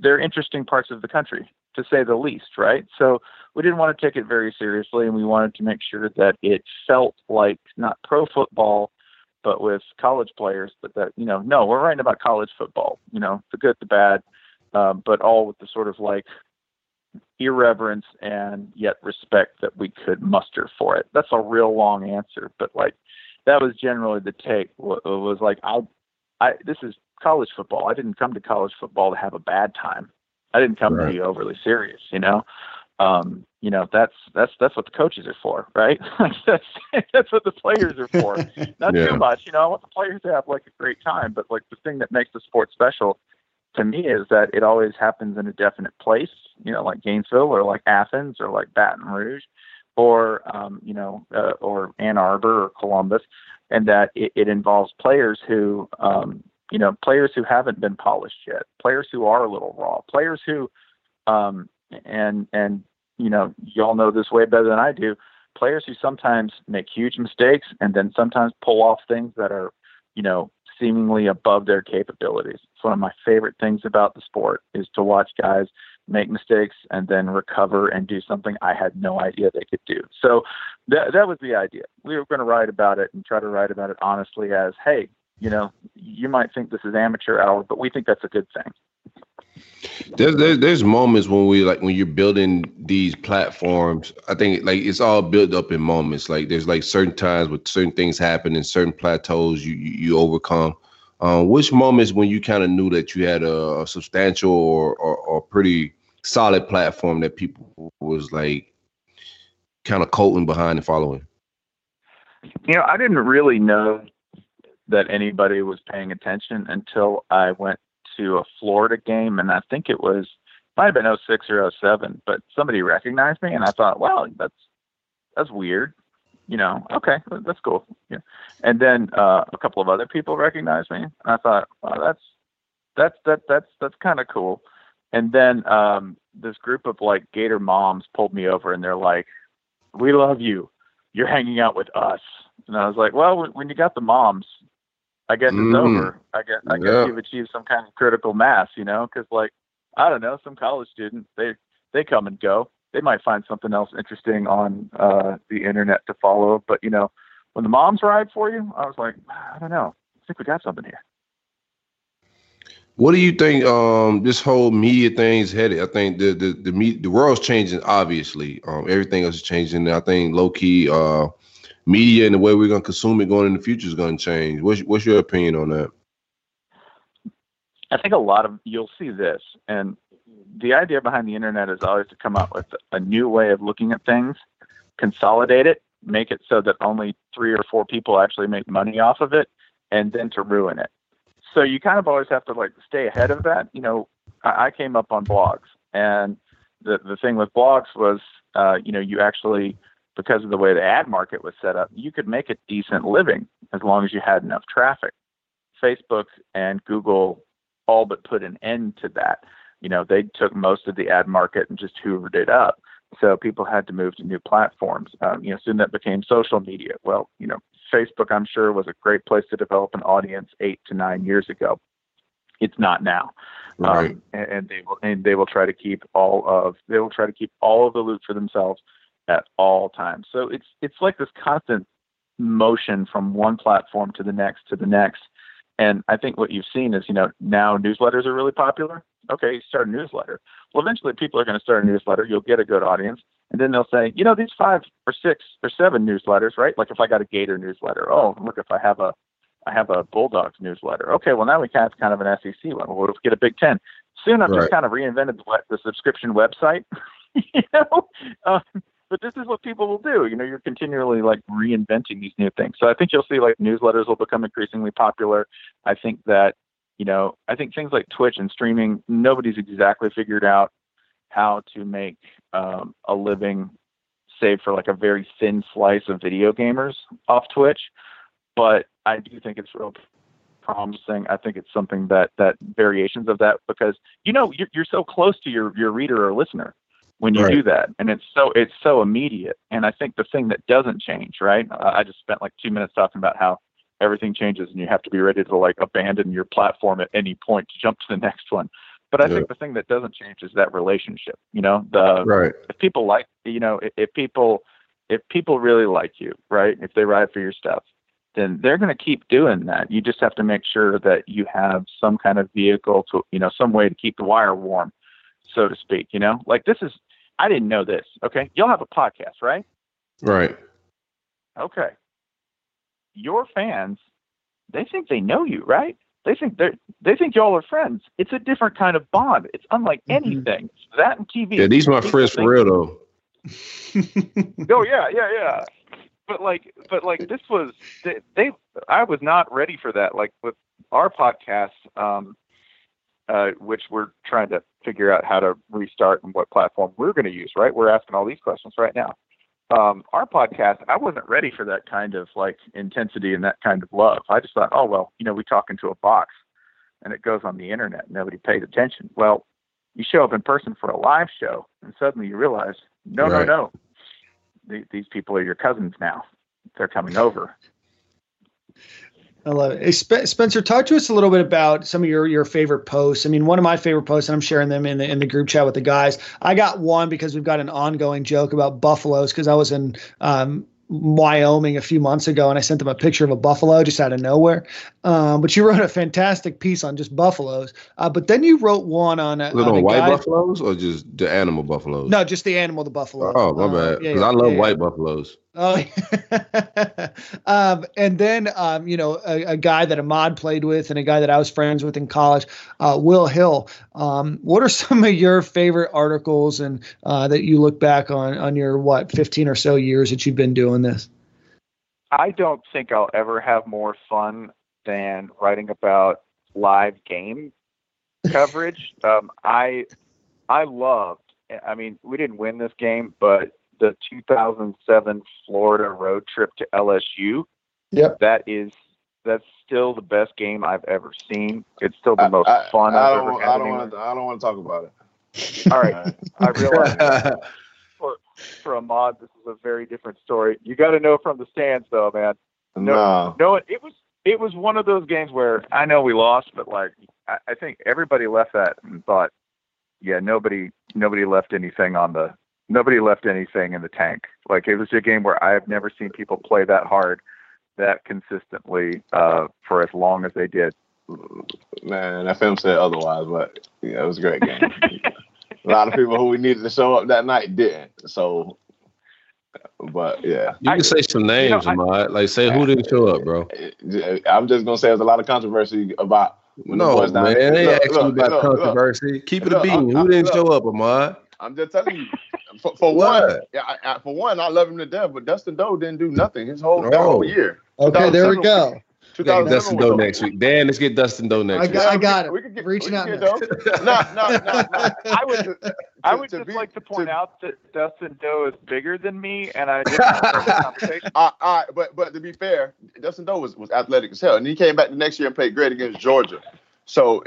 they're interesting parts of the country, to say the least, right? So we didn't want to take it very seriously, and we wanted to make sure that it felt like not pro football, but with college players. But that you know, no, we're writing about college football. You know, the good, the bad, uh, but all with the sort of like irreverence and yet respect that we could muster for it. That's a real long answer, but like that was generally the take. It was like I, I this is college football. I didn't come to college football to have a bad time. I didn't come right. to be overly serious, you know. Um, you know, that's that's that's what the coaches are for, right? that's that's what the players are for. Not yeah. too much, you know. I want the players to have like a great time, but like the thing that makes the sport special to me is that it always happens in a definite place, you know, like Gainesville or like Athens or like Baton Rouge or um, you know, uh, or Ann Arbor or Columbus, and that it, it involves players who um, you know, players who haven't been polished yet, players who are a little raw, players who, um, and and you know, y'all know this way better than I do. Players who sometimes make huge mistakes and then sometimes pull off things that are, you know, seemingly above their capabilities. It's one of my favorite things about the sport is to watch guys make mistakes and then recover and do something I had no idea they could do. So that that was the idea. We were going to write about it and try to write about it honestly as, hey, you know, you might think this is amateur hour, but we think that's a good thing. There's, there's there's moments when we like when you're building these platforms. I think like it's all built up in moments. Like there's like certain times with certain things happen and certain plateaus you you, you overcome. Um, which moments when you kind of knew that you had a, a substantial or, or, or pretty solid platform that people was like kind of coating behind and following? You know, I didn't really know that anybody was paying attention until I went to a Florida game, and I think it was might have been 06 or 07, but somebody recognized me, and I thought, wow, that's that's weird. You know, okay, that's cool. Yeah. And then uh, a couple of other people recognized me, and I thought, wow, that's that's that that's that's kind of cool. And then um, this group of like Gator moms pulled me over, and they're like, "We love you. You're hanging out with us." And I was like, "Well, when, when you got the moms, I guess Mm. it's over. I guess I Yeah. guess you've achieved some kind of critical mass, you know? Because like I don't know, some college students they they come and go. They might find something else interesting on uh, the internet to follow, but you know, when the moms ride for you, I was like, I don't know. I think we got something here. What do you think um this whole media thing's headed? I think the the the, me, the world's changing obviously. Um everything else is changing. I think low key uh media and the way we're gonna consume it going in the future is gonna change. What's what's your opinion on that? I think a lot of you'll see this, and the idea behind the internet is always to come up with a new way of looking at things, consolidate it, make it so that only three or four people actually make money off of it, and then to ruin it. So you kind of always have to like stay ahead of that. You know, I, I came up on blogs, and the the thing with blogs was, uh, you know, you actually because of the way the ad market was set up, you could make a decent living as long as you had enough traffic. Facebook and Google all but put an end to that. You know, they took most of the ad market and just hoovered it up. So people had to move to new platforms. Um, you know, soon that became social media. Well, you know, Facebook, I'm sure, was a great place to develop an audience eight to nine years ago. It's not now, Right. um, and, and they will and they will try to keep all of they will try to keep all of the loot for themselves at all times. So it's it's like this constant motion from one platform to the next to the next. And I think what you've seen is, you know, now newsletters are really popular. Okay, start a newsletter. Well, eventually people are going to start a newsletter. You'll get a good audience. And then they'll say, you know, these five or six or seven newsletters, right? Like if I got a Gator newsletter, oh, look, if I have a, I have a Bulldogs newsletter. Okay, well now we have kind of an SEC one. Well, what if we get a Big Ten? Soon I've Right. just kind of reinvented the, the subscription website. you know, um, but this is what people will do. You know, you're continually like reinventing these new things. So I think you'll see like newsletters will become increasingly popular. I think that, you know, I think things like Twitch and streaming, nobody's exactly figured out how to make um, a living, save for like a very thin slice of video gamers off Twitch. But I do think it's real promising. I think it's something that that variations of that because you know you're, you're so close to your your reader or listener when you Right. do that, and it's so it's so immediate. And I think the thing that doesn't change, right? I just spent like two minutes talking about how everything changes and you have to be ready to like abandon your platform at any point to jump to the next one. But I Yeah. think the thing that doesn't change is that relationship. You know, the Right. if people like you know if, if people if people really like you right if they ride for your stuff then they're going to keep doing that you just have to make sure that you have some kind of vehicle to you know some way to keep the wire warm so to speak you know like this is i didn't know this okay Y'all have a podcast right Right. okay your fans they think they know you right they think they're they think y'all are friends it's a different kind of bond it's unlike Mhm. anything that and tv Yeah, these my friends for real though. Oh yeah, yeah, yeah. But like, but like, this was they, they. I was not ready for that. Like with our podcast, um, uh, which we're trying to figure out how to restart and what platform we're going to use. Right, we're asking all these questions right now. Um, our podcast, I wasn't ready for that kind of like intensity and that kind of love. I just thought, oh well, you know, we talk into a box, and it goes on the internet. Nobody pays attention. Well, you show up in person for a live show, and suddenly you realize, no, Right. no, no the, these people are your cousins now. They're coming over. I love it. Spencer, talk to us a little bit about some of your your favorite posts. I mean, one of my favorite posts, and I'm sharing them in the in the group chat with the guys. I got one because we've got an ongoing joke about buffaloes because I was in um, Wyoming a few months ago and I sent them a picture of a buffalo just out of nowhere. Um, but you wrote a fantastic piece on just buffaloes. Uh, but then you wrote one on a, Is it on a white guy- buffaloes or just the animal buffaloes? No, just the animal, the buffalo. Oh, my Uh, bad. Because yeah, I love yeah, yeah. white buffaloes. Oh, um, and then um, you know a, a guy that Ahmad played with, and a guy that I was friends with in college, uh, Will Hill. Um, what are some of your favorite articles and uh, that you look back on on your what fifteen or so years that you've been doing this? I don't think I'll ever have more fun than writing about live game coverage. Um, I I loved. I mean, we didn't win this game, but the 2007 Florida road trip to LSU. Yep. That is that's still the best game I've ever seen. It's still the I, most I, fun I I've don't. ever want- had. I don't want. to. I don't want to talk about it. All right, I realize for for Ahmad, this is a very different story. You got to know from the stands, though, man. No, Nah. no, it, it was it was one of those games where I know we lost, but like I, I think everybody left that and thought, yeah, nobody nobody left anything on the nobody left anything in the tank. Like it was a game where I have never seen people play that hard, that consistently uh, for as long as they did. Man, that film said otherwise, but yeah, it was a great game. a lot of people who we needed to show up that night didn't. So, but yeah, You can say some names, I- Ahmad. Like say who didn't show up, bro. I'm just gonna say there's a lot of controversy about. when the No, boys down- man, they ain't Look, asking look, about look, look. controversy. Keep it a Look, bean. I'm- Who didn't look. show up, Ahmad? I'm just telling you. For, for one, yeah, I, I, for one, I love him to death, but Dustin Doe didn't do nothing his whole, that No. whole year. Okay, there we go. We got 2007 Dustin Doe next week. Dan, let's get Dustin Doe next I week. got- I got it. We could get, Reaching out get no, no, no, no. I would I would to just be- like to point to- out that Dustin Doe is bigger than me, and I didn't want to conversation. All all right, but but to be fair, Dustin Doe was, was athletic as hell, and he came back the next year and played great against Georgia. So,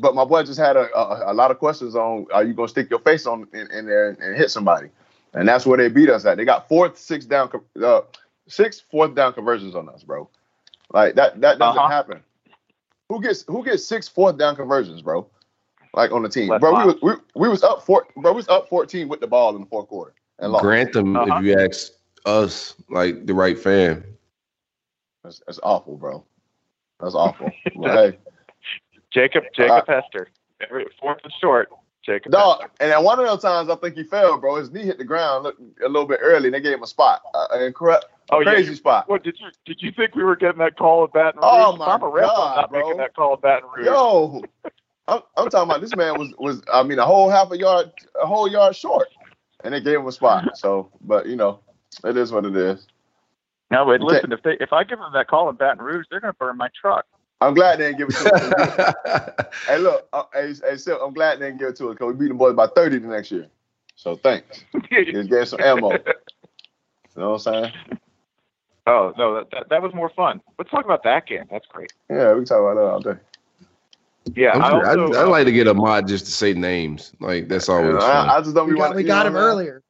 but my boy just had a, a, a lot of questions on: Are you gonna stick your face on in, in there and, and hit somebody? And that's where they beat us at. They got fourth, six down, uh, six fourth down conversions on us, bro. Like that that doesn't Uh-huh. happen. Who gets who gets six fourth down conversions, bro? Like on the team, Left bro. We was, we, we was up four, bro. We was up fourteen with the ball in the fourth quarter and lost. Grant them Uh-huh. if you ask us, like the right fan. That's, that's awful, bro. That's awful. But hey, Jacob Jacob Hester, Every, fourth and short. Jacob. dog. Hester. And at one of those times, I think he fell, bro. His knee hit the ground a little bit early, and they gave him a spot, uh, an incorrect, Oh yeah. crazy spot. What did you did you think we were getting that call at Baton Rouge? Oh, my I'm a ref. God, I'm not bro. making that call at Baton Rouge. Yo, I'm, I'm talking about this man was was I mean a whole half a yard, a whole yard short, and they gave him a spot. So, but you know, it is what it is. No, but listen, if they if I give them that call in Baton Rouge, they're gonna burn my truck. I'm glad they didn't give it to us. hey, look, uh, hey, hey, Sil, I'm glad they didn't give it to us because we beat the boys by 30 the next year. So thanks. Just gave some ammo. You know what I'm saying? oh no, that, that that was more fun. Let's talk about that game. That's great. Yeah, we can talk about that all day. Yeah, I'm I sure- I, also, I uh, like to get Ahmad just to say names. Like that's always fun. I, I just don't We got, want. we got him earlier.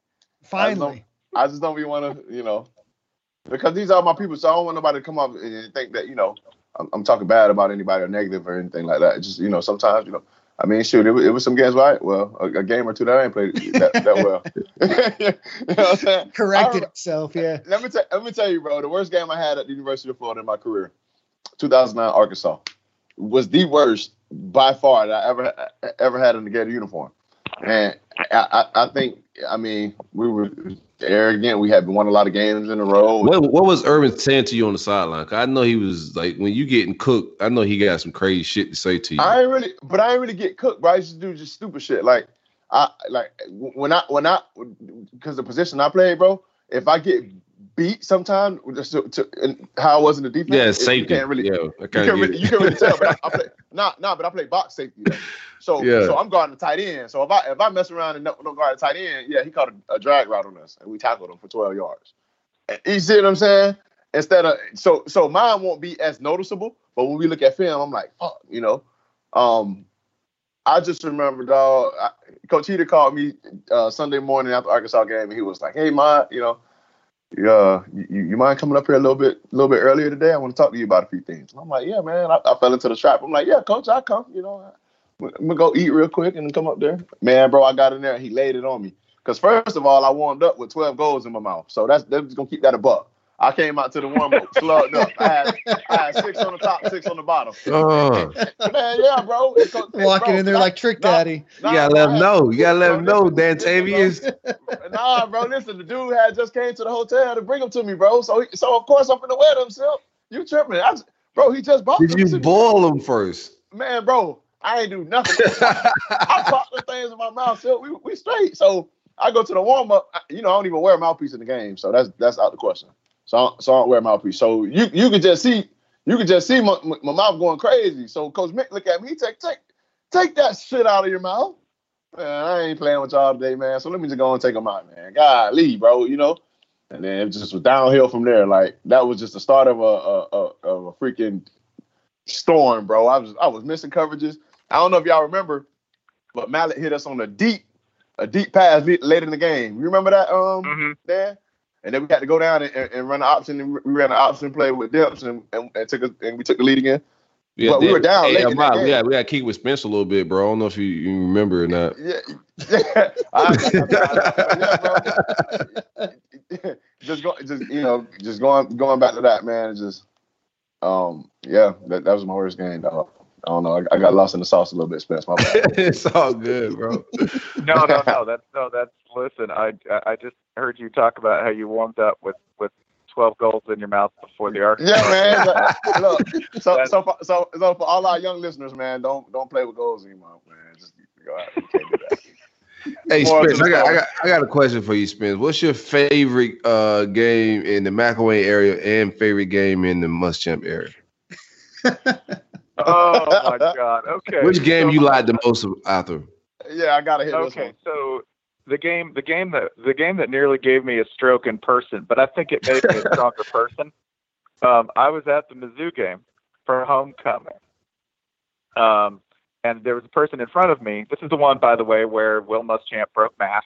Finally. I just don't be want to, you know, because these are my people. So I don't want nobody to come up and think that you know I'm, I'm talking bad about anybody or negative or anything like that. It's just you know sometimes you know. I mean, shoot, it, was- it was some games, right? Well, a, a game or two that I ain't played that, that well. you know what I'm saying? Corrected I- itself, yeah. Let me tell let me tell you, bro. The worst game I had at the University of Florida in my career, 2009 Arkansas, was the worst by far that I ever ever had in the Gator uniform. And I, I, I think, I mean, we were arrogant. We had won a lot of games in a row. What what was Urban saying to you on the sideline? 'Cause I know he was like when you getting cooked. I know he got some crazy shit to say to you. I ain't really, but I ain't really get cooked. Bro. I used to do just stupid shit. Like I like when I when I because the position I played, bro. If I get beat sometime, just to, to, and how I was in the defense, yeah, safety. You can't really, yeah, you can of really, you can really tell. But I, I play, nah, nah, but I play box safety. Though. So, Yeah. so I'm guarding the tight end. So if I if I mess around and don't, don't guard the tight end, yeah, he caught a, a drag route on us, and we tackled him for 12 yards. You see what I'm saying? Instead of so so mine won't be as noticeable, but when we look at film, I'm like, fuck, you know. Um, I just remember, dog. I, Coach Heater called me uh, Sunday morning after Arkansas game, and he was like, "Hey, ma, you know, uh, you, you mind coming up here a little bit, a little bit earlier today? I want to talk to you about a few things." And I'm like, "Yeah, man." I, I fell into the trap. I'm like, "Yeah, coach, I come. You know, I'm gonna go eat real quick and then come up there." Man, bro, I got in there. and He laid it on me. Cause first of all, I warmed up with 12 goals in my mouth, so that's that's gonna keep that a buck. I came out to the warm up, slugged up. I had, I had six on the top, six on the bottom. Oh, Man, yeah, bro. It's co- hey, Walking bro, in there nah, like Trick nah, Daddy. nah, you gotta let I him know. You gotta let him know, Bro, Dan listen, listen, Tavius. Nah, bro, listen, the dude had just came to the hotel to bring him to me, bro. So, he, so of course I'm finna wear them, Silk. You tripping? I, bro, he just bought Did them you to boil him first? Man, bro, I ain't do nothing. I popped the things in my mouth, so We, we straight. So I go to the warm up. You know, I don't even wear a mouthpiece in the game, so that's that's out the question. So I, so I don't wear a mouthpiece. So you you could just see you could just see my, my mouth going crazy. So Coach Mick look at me, take take take that shit out of your mouth. Man, I ain't playing with y'all today, man. So let me just go and take them out, man. God, leave, bro. You know. And then it just was downhill from there. Like that was just the start of a, a, a of a freaking storm, bro. I was I was missing coverages. I don't know if y'all remember, but Mallett hit us on a deep a deep pass late in the game. You remember that, um, Mhm. Dan? And then we had to go down and, and, run an option. And we ran an option play with Dips and, and, and took a, and we took the lead again. Yeah, But we were down Hey, late in that Ahmad, game. we had to with Spence a little bit, bro. I don't know if you, you remember or not. Yeah, yeah. I- yeah, just go, just you know, just going going back to that, man. Just um, yeah, that, that was my worst game, dog. I don't know. I, I got lost in the sauce a little bit, Spence. My bad. it's all good, bro. No, no, no. That's no. That's listen. I I just heard you talk about how you warmed up with with twelve goals in your mouth before the arc. yeah, man. Look, so so for, so so for all our young listeners, man, don't don't play with goals anymore, man. Just go out. You can't do that. Hey, More Spence, I got, I got I got a question for you, Spence. What's your favorite uh, game in the McElwain area and favorite game in the Muschamp area? Oh my God. Okay. Which game so- you like the most out there? Yeah, I gotta hit this Okay, so the game, the game that the game that nearly gave me a stroke in person, but I think it made me a stronger person. Um, I was at the Mizzou game for homecoming, um, and there was a person in front of me. This is the one, by the way, where Will Muschamp broke math,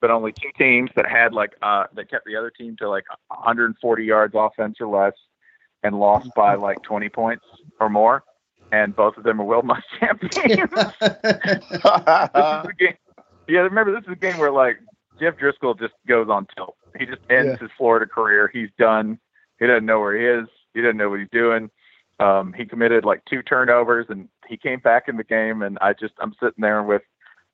but only two teams that had like uh, that kept the other team to like 140 yards offense or less, and lost by like 20 points or more, and both of them were Will Muschamp teams this is game. Yeah, remember this is a game where like Jeff Driskel just goes on tilt. He just ends his Florida career. He's done. He doesn't know where he is. He doesn't know what he's doing. Um, he committed like two turnovers, and he came back in the game. And I just I'm sitting there with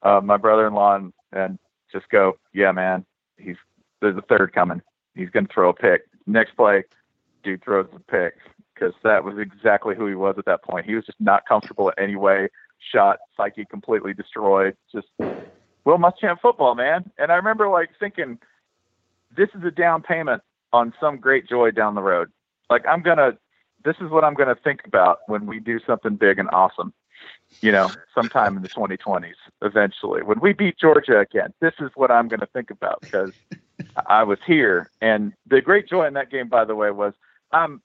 uh, my brother-in-law and, and just go, yeah, man, he's there's a third coming. He's gonna throw a pick. Next play, dude throws the pick because that was exactly who he was at that point. He was just not comfortable in any way. Shot, psyche completely destroyed. Just Will Muschamp football, man. And I remember like thinking, this is a down payment on some great joy down the road. Like I'm gonna, this is what I'm gonna think about when we do something big and awesome. You know, sometime in the 2020s, eventually, when we beat Georgia again, this is what I'm gonna think about because I was here. And the great joy in that game, by the way, was I'm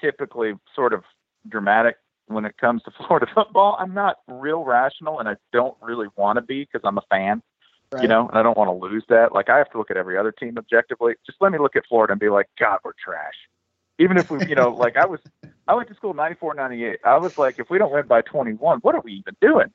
typically sort of dramatic when it comes to Florida football. I'm not real rational, and I don't really want to be because I'm a fan, Right. you know, and I don't want to lose that. Like I have to look at every other team objectively. Just let me look at Florida and be like, God, we're trash. Even if we, you know, like I was, I went to school 94, 98. I was like, if we don't win by 21, what are we even doing?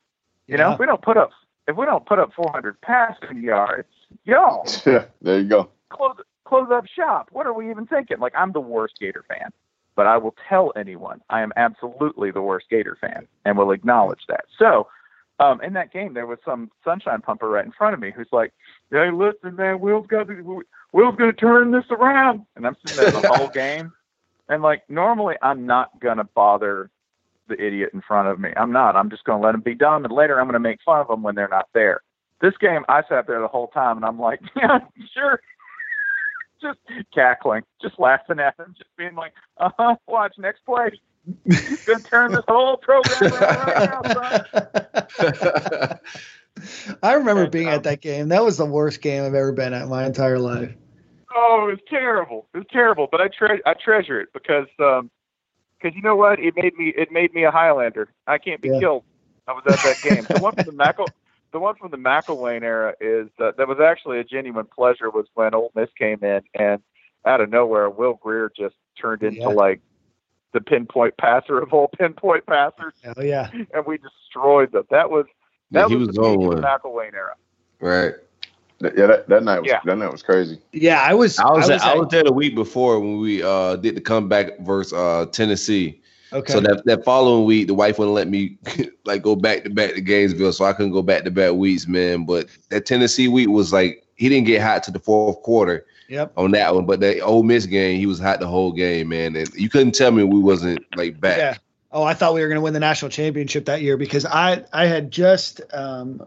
You know, if we don't put up, if we don't put up 400 passing yards, y'all Yeah, there you go. close close up shop. What are we even thinking? Like I'm the worst Gator fan, but I will tell anyone I am absolutely the worst Gator fan and will acknowledge that. So, um, in that game, there was some sunshine pumper right in front of me who's like, "Hey, listen, man, Will's got to, Will's going to turn this around," and I'm sitting there the whole game, and like normally I'm not gonna bother the idiot in front of me. I'm not. I'm just going to let him be dumb, and later I'm going to make fun of them when they're not there. This game, I sat there the whole time, and I'm like, yeah, sure, just cackling, just laughing at him, just being like, uh huh, watch next play. He's gonna turn this whole program around right now. I remember And, being um, at that game. That was the worst game I've ever been at in my entire life. Oh, it was terrible. It was terrible, but I tre- I treasure it because um, because you know what? It made me it made me a Highlander. I can't be Yeah. killed. I was at that game. The one from the Mackle, the one from the McElwain era is uh, that was actually a genuine pleasure. Was when Ole Miss came in and out of nowhere, Will Grier just turned into Yeah. like the pinpoint passer of all pinpoint passers, Oh yeah. and we destroyed them. That was that he was, was the on peak of the one, era. right? Yeah, that, that night was Yeah. that night was crazy. Yeah, I was. I was, I at- was there the week before when we uh did the comeback versus uh Tennessee. Okay. So that, that following week, the wife wouldn't let me like go back to back to Gainesville, so I couldn't go back to back weeks, man. But that Tennessee week was like he didn't get hot to the fourth quarter yep. on that one, but that Ole Miss game, he was hot the whole game, man. And you couldn't tell me we wasn't like back. Yeah. Oh, I thought we were going to win the national championship that year because I I had just um,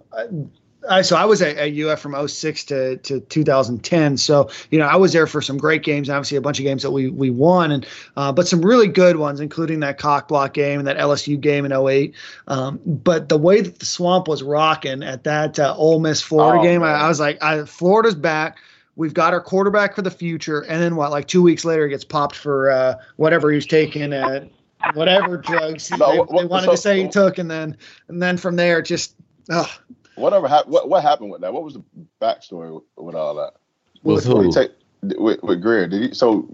I, so I was at, at UF from 06 to, to 2010. So, you know, I was there for some great games, obviously a bunch of games that we, we won, and uh, but some really good ones, including that cock block game and that LSU game in 08. Um, but the way that the swamp was rocking at that uh, Ole Miss Florida Oh, game, I. I was like, I, Florida's back. We've got our quarterback for the future. And then what, like two weeks later, he gets popped for uh, whatever he was taking at whatever drugs No, they, what- they wanted so- to say he took. And then, and then from there, it just, ugh, Whatever hap- what what happened with that? What was the backstory with, with all that? With Did he who? take with, with Grier? Did he so?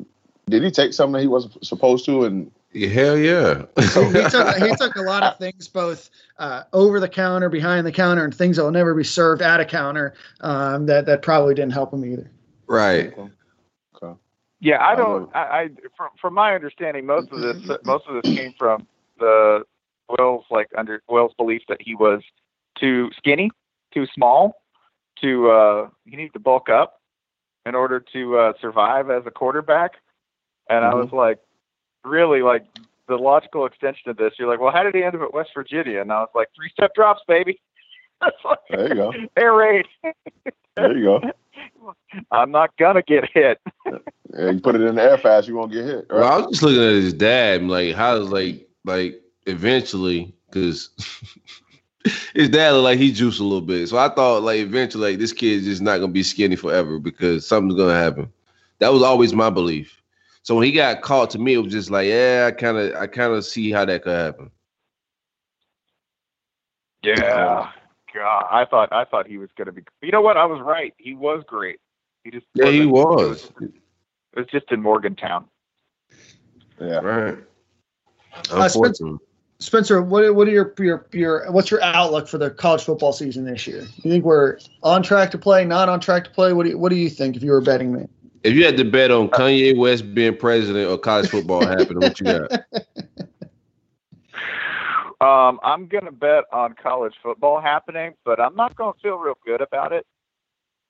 Did he take something that he wasn't supposed to? And hell yeah. he took he took a lot of things, both uh, over the counter, behind the counter, and things that will never be served at a counter. Um, that that probably didn't help him either. right. Yeah, I I don't. I, I from from my understanding, most of this most of this came from the Will's like under Will's belief that he was too skinny, too small, to uh, he needed to bulk up in order to uh, survive as a quarterback. And I was like, really like the logical extension of this. You're like, well, how did he end up at West Virginia? And I was like, three step drops, baby. Like there you go. air raid. There you go. I'm not gonna get hit. Yeah, you put it in the air fast, you won't get hit. Right? Well, I was just looking at his dad, like how like like eventually, because his dad looked like he juiced a little bit. So I thought like eventually, like this kid is just not gonna be skinny forever because something's gonna happen. That was always my belief. So when he got caught, to me, it was just like, yeah, I kind of I kind of see how that could happen. Yeah. God, I thought I thought he was going to be. You know what? I was right. He was great. He just Yeah, he wasn't- was. It was just in Morgantown. yeah. Right. Uh, Spencer- Unfortunately. Spencer, what what are your your your what's your outlook for the college football season this year? You think we're on track to play, not on track to play? What do you, what do you think if you were betting me? If you had to bet on Kanye West being president or college football happening, what you got? Um, I'm going to bet on college football happening, but I'm not going to feel real good about it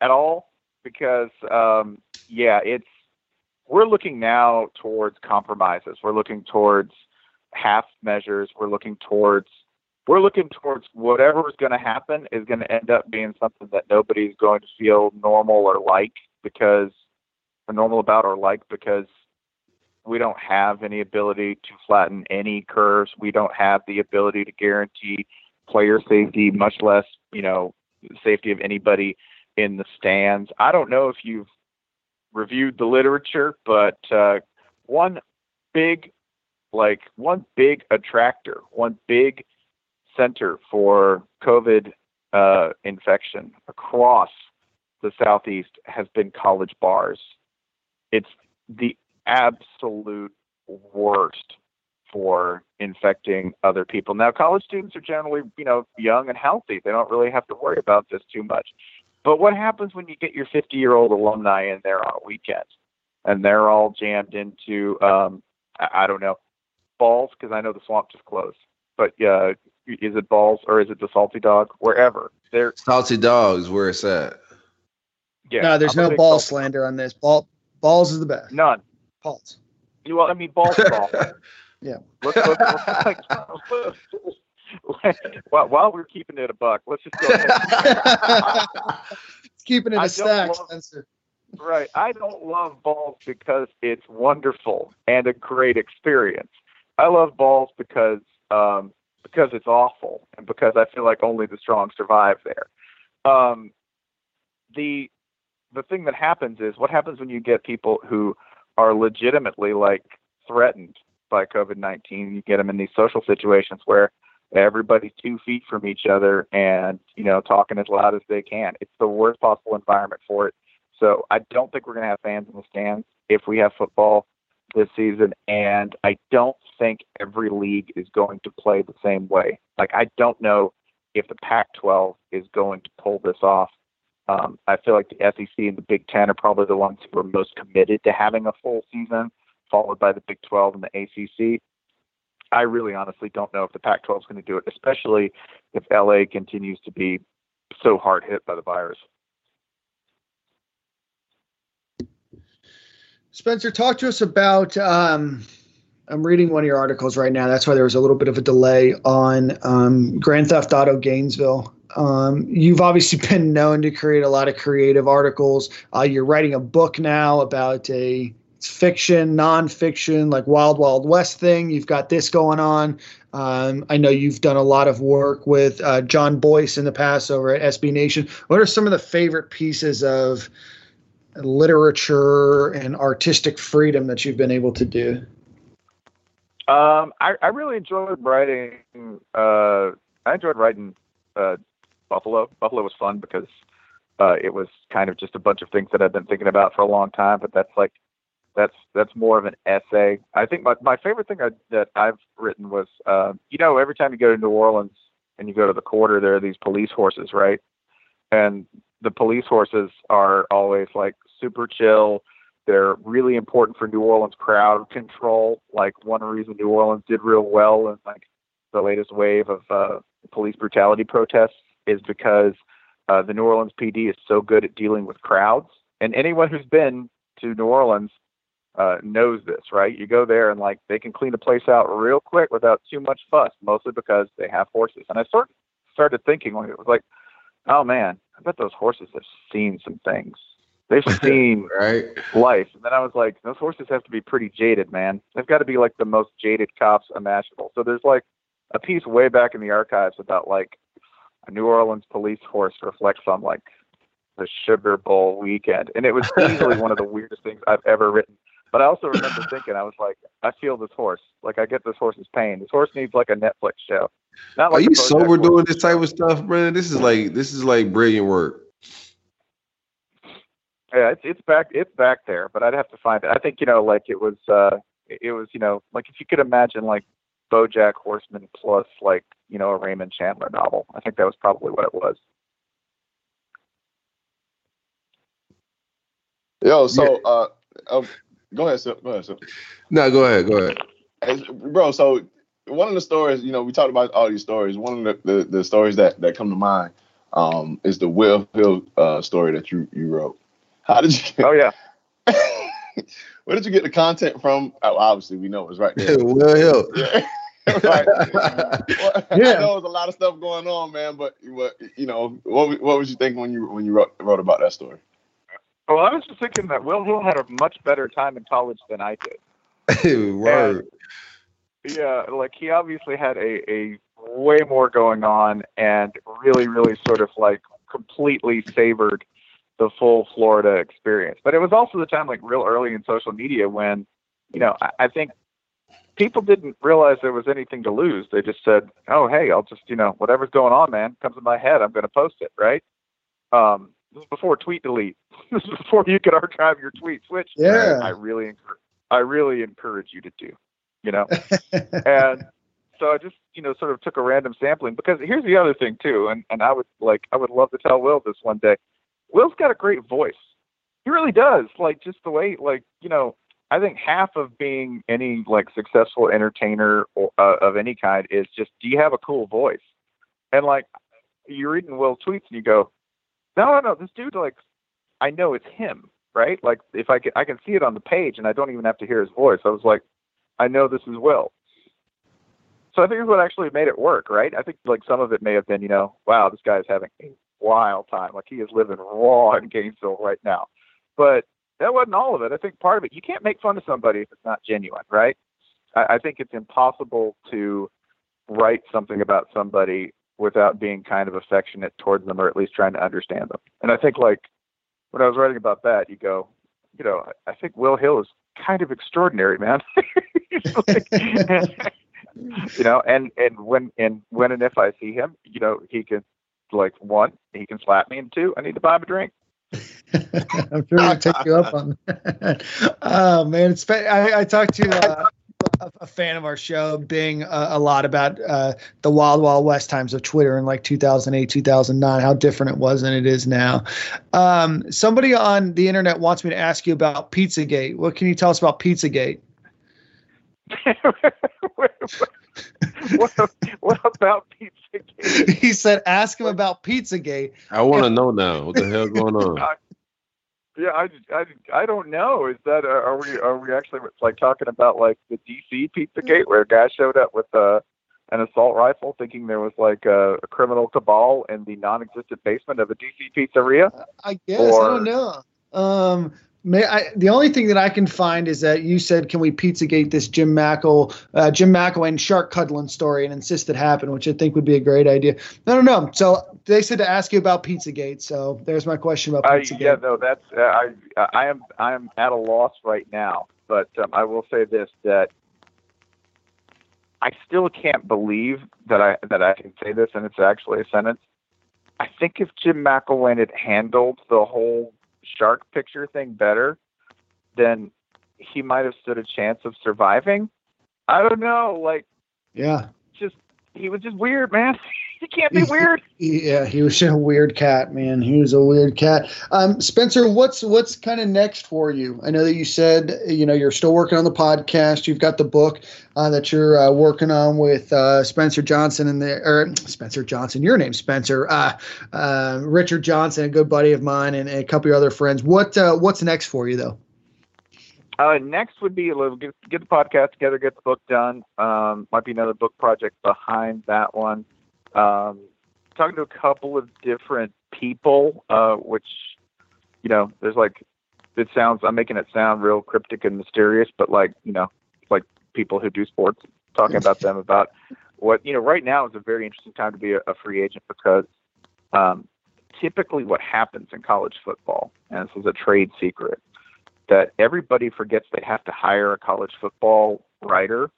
at all because, um, yeah, it's we're looking now towards compromises. We're looking towards half measures. We're looking towards we're looking towards whatever is going to happen is going to end up being something that nobody's going to feel normal or like because or normal about or like because we don't have any ability to flatten any curves. We don't have the ability to guarantee player safety, much less, you know, safety of anybody in the stands. I don't know if you've reviewed the literature, but uh, one big, like one big attractor, one big center for COVID uh, infection across the southeast has been college bars. It's the absolute worst for infecting other people. Now, college students are generally, you know, young and healthy. They don't really have to worry about this too much. But what happens when you get your 50 year old alumni in there on a weekend and they're all jammed into, um, I, I don't know, balls? Because I know the swamp just closed. But uh, is it balls or is it the salty dog? Wherever. They're, Salty dogs, where it's at. yeah. no, there's I'm no ball salty- slander on this. Ball balls is the best. None. Balls. You Well, I mean, balls is. Yeah. Let's, let's, let's, let's, while, while we're keeping it a buck, let's just go ahead. Keeping it I a stack, love- Spencer. Right. I don't love balls because it's wonderful and a great experience. I love balls because um, because it's awful and because I feel like only the strong survive there. Um, the the thing that happens is what happens when you get people who are legitimately like threatened by COVID nineteen. You get them in these social situations where everybody's two feet from each other and you know talking as loud as they can. It's the worst possible environment for it. So I don't think we're going to have fans in the stands if we have football this season, and I don't think every league is going to play the same way. Like I don't know if the Pac-12 is going to pull this off. Um, I feel like the SEC and the Big Ten are probably the ones who are most committed to having a full season, followed by the Big 12 and the ACC. I really honestly don't know if the Pac-12 is going to do it, especially if LA continues to be so hard hit by the virus. Spencer, talk to us about. Um, I'm reading one of your articles right now. That's why there was a little bit of a delay on um, Grand Theft Auto Gainesville. Um, you've obviously been known to create a lot of creative articles. Uh, you're writing a book now about a fiction, nonfiction, like Wild Wild West thing. You've got this going on. Um, I know you've done a lot of work with uh, Jon Bois in the past over at SB Nation. What are some of the favorite pieces of literature and artistic freedom that you've been able to do? Um, I, I really enjoyed writing. Uh, I enjoyed writing uh, Buffalo. Buffalo was fun because uh, it was kind of just a bunch of things that I've been thinking about for a long time. But that's like that's that's more of an essay. I think my my favorite thing I, that I've written was uh, you know every time you go to New Orleans and you go to the quarter, there are these police horses, right? And the police horses are always like super chill. They're really important for New Orleans crowd control. Like one reason New Orleans did real well in like the latest wave of uh, police brutality protests is because uh, the New Orleans PD is so good at dealing with crowds. And anyone who's been to New Orleans uh, knows this, right? You go there and like they can clean the place out real quick without too much fuss, mostly because they have horses. And I sort started thinking when it was like, oh man, I bet those horses have seen some things. They've seen right? life. And then I was like, those horses have to be pretty jaded, man. They've got to be like the most jaded cops imaginable. So there's like a piece way back in the archives about like a New Orleans police horse reflects on like the Sugar Bowl weekend. And it was easily one of the weirdest things I've ever written. But I also remember thinking, I was like, I feel this horse. Like I get this horse's pain. This horse needs like a Netflix show. Not Are you sober doing this type of stuff, Brandon? This is like this is like brilliant work. Yeah, it's it's back it's back there, but I'd have to find it. I think you know, like it was uh it was you know like if you could imagine like BoJack Horseman plus like you know a Raymond Chandler novel. I think that was probably what it was. Yo, so uh, uh go ahead, Sip. Go ahead, Sip. No, go ahead, go ahead. As- bro so one of the stories you know we talked about all these stories one of the, the, the stories that that come to mind um is the Will Hill uh story that you you wrote how did you Oh yeah. where did you get the content from oh, obviously we know it was right there Will Hill. Yeah. right. Well, I Yeah. know there's a lot of stuff going on, man. But, but you know, what what was you thinking when you when you wrote wrote about that story? Well, I was just thinking that Will Hill had a much better time in college than I did. Word. Yeah, like he obviously had a, a way more going on and really, really sort of like completely savored the full Florida experience. But it was also the time like real early in social media when, you know, I, I think people didn't realize there was anything to lose. They just said, Oh, hey, I'll just, you know, whatever's going on, man, comes in my head, I'm gonna post it, right? Um this is before tweet delete. this is before you could archive your tweets, which Yeah. I really encourage I really encourage you to do, you know and so I just you know sort of took a random sampling because here's the other thing too, and and I would like I would love to tell Will this one day. Will's got a great voice. He really does. Like just the way like you know I think half of being any like successful entertainer or, uh, of any kind is just do you have a cool voice? And like you're reading Will's tweets and you go, no no no this dude like I know it's him right? Like if I can I can see it on the page and I don't even have to hear his voice. I was like I know this is Will. So I think it's what actually made it work, right? I think like some of it may have been, you know, wow, this guy is having a wild time. Like he is living raw in Gainesville right now. But that wasn't all of it. I think part of it, you can't make fun of somebody if it's not genuine, right? I, I think it's impossible to write something about somebody without being kind of affectionate towards them or at least trying to understand them. And I think like when I was writing about that, you go, you know, I, think Will Hill is kind of extraordinary, man. Like- you know, and and when and when and if I see him, you know, he can like one, he can slap me, and two, I need to buy him a drink. I'm sure we'll take you up on that. Oh man, it's fa- I, I talked to uh, a, a fan of our show, Bing, uh, a lot about uh, the wild, wild west times of Twitter in like 2008, 2009, how different it was than it is now. Um, somebody on the internet wants me to ask you about Pizzagate. What can you tell us about Pizzagate? what, what about pizza? he said, ask him about Pizzagate. I want to know now what the hell going on. Yeah, I, I, I don't know. Is that uh, are we are we actually like talking about like the DC Pizzagate where a guy showed up with a an assault rifle, thinking there was like a, a criminal cabal in the non-existent basement of a DC pizzeria? I guess I don't know. Um, may I, the only thing that I can find is that you said, "Can we Pizzagate this Jim Mackle, uh, Jim McElwain and Shark Cuddling story and insist it happen?" Which I think would be a great idea. I don't know. So they said to ask you about Pizzagate. So there's my question about Uh, Pizzagate. yeah, no, that's uh, I. I am I am at a loss right now, but um, I will say this that I still can't believe that I that I can say this, and it's actually a sentence. I think if Jim McElwain had handled the whole shark picture thing better, then he might have stood a chance of surviving. I don't know, like yeah. just he was just weird, man. he can't be weird. Yeah, he was a weird cat, man. He was a weird cat. Um, Spencer, what's what's kind of next for you? I know that you said you know you're still working on the podcast. You've got the book uh, that you're uh, working on with uh, Spencer Johnson and the or Spencer Johnson. Your name Spencer. Uh, uh, Richard Johnson, a good buddy of mine, and, and a couple of other friends. What uh, what's next for you though? Uh, next would be a little get, get the podcast together, get the book done. Um, might be another book project behind that one. Um, talking to a couple of different people, uh, which you know, there's like it sounds. I'm making it sound real cryptic and mysterious, but like you know, like people who do sports, talking about them about what you know. Right now is a very interesting time to be a, a free agent because um, typically what happens in college football, and this is a trade secret, that everybody forgets they have to hire a college football writer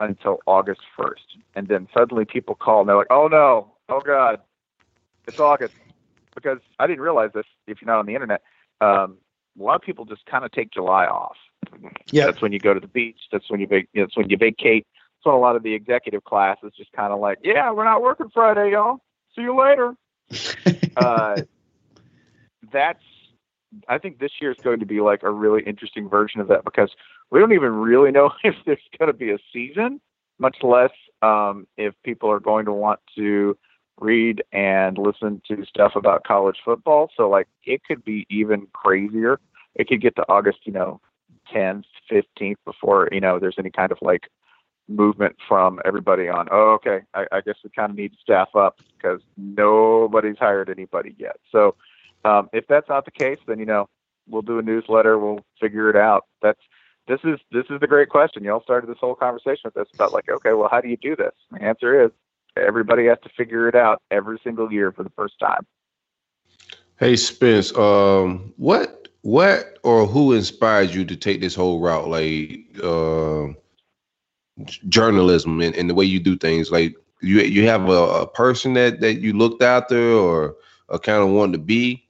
until August 1st. And then suddenly people call and they're like, oh no, oh God, it's August. Because I didn't realize this if you're not on the internet. Um, a lot of people just kind of take July off. Yeah. That's when you go to the beach. That's when you, vac- that's when you vacate. That's when a lot of the executive class is just kind of like, yeah, we're not working Friday, y'all. See you later uh, that's I think this year is going to be like a really interesting version of that because we don't even really know if there's going to be a season, much less um, if people are going to want to read and listen to stuff about college football. So like it could be even crazier. It could get to August, you know, 10th, 15th before you know there's any kind of like movement from everybody on. Oh, okay, I, I guess we kind of need to staff up because nobody's hired anybody yet. So um, if that's not the case, then you know we'll do a newsletter. We'll figure it out. That's this is this is the great question. Y'all started this whole conversation with this about like, okay, well, how do you do this? The answer is everybody has to figure it out every single year for the first time. Hey Spence, um, what what or who inspired you to take this whole route, like uh, journalism and, and the way you do things? Like you you have a, a person that that you looked after or or kind of wanted to be?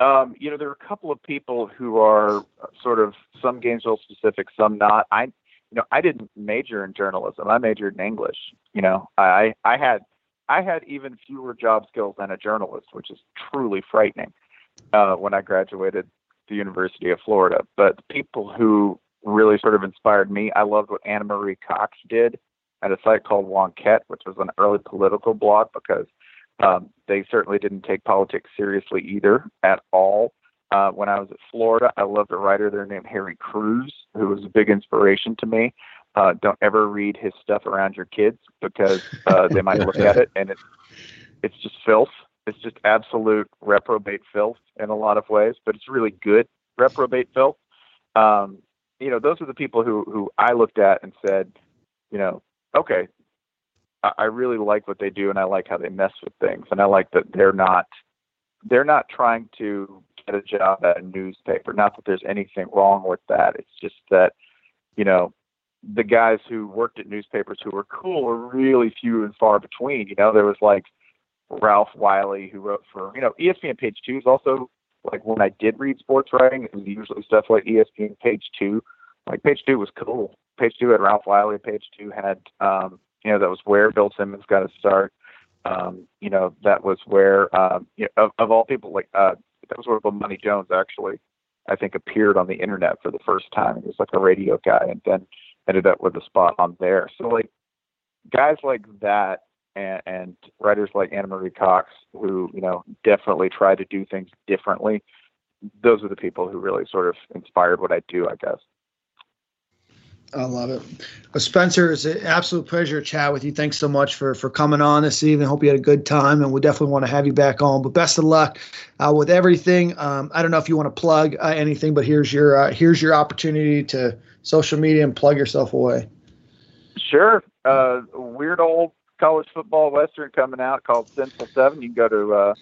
Um, you know, there are a couple of people who are sort of some Gainesville specific, some not. I, you know, I didn't major in journalism. I majored in English. You know, I I had I had even fewer job skills than a journalist, which is truly frightening. Uh, when I graduated the University of Florida, but the people who really sort of inspired me, I loved what Ana Marie Cox did at a site called Wonkette, which was an early political blog because um, they certainly didn't take politics seriously either at all. Uh, when I was at Florida, I loved a writer there named Harry Crews, who was a big inspiration to me. Uh, don't ever read his stuff around your kids because uh, they might look at it and it's it's just filth. It's just absolute reprobate filth in a lot of ways, but it's really good reprobate filth. Um, you know, those are the people who who I looked at and said, you know, okay, I, really like what they do and I like how they mess with things and I like that they're not they're not trying to get a job at a newspaper. Not that there's anything wrong with that. It's just that, you know, the guys who worked at newspapers who were cool were really few and far between. You know, there was like Ralph Wiley who wrote for, you know, ESPN page two is also like when I did read sports writing, it was usually stuff like ESPN page two. Like page two was cool. Page two had Ralph Wiley. Page two had, um, you know, that was where Bill Simmons got his start. Um, you know, that was where, um, you know, of, of all people, like, uh, that was where Bomani Jones actually, I think, appeared on the internet for the first time. He was like a radio guy and then ended up with a spot on there. So, like, guys like that and, and writers like Ana Marie Cox, who, you know, definitely try to do things differently, those are the people who really sort of inspired what I do, I guess. I love it. Well, Spencer, it's an absolute pleasure to chat with you. Thanks so much for for coming on this evening. Hope you had a good time, and we definitely want to have you back on. But best of luck uh, with everything. Um, I don't know if you want to plug uh, anything, but here's your uh, here's your opportunity to social media and plug yourself away. Sure. Uh, weird old college football western coming out called Sinful Seven. You can go to uh,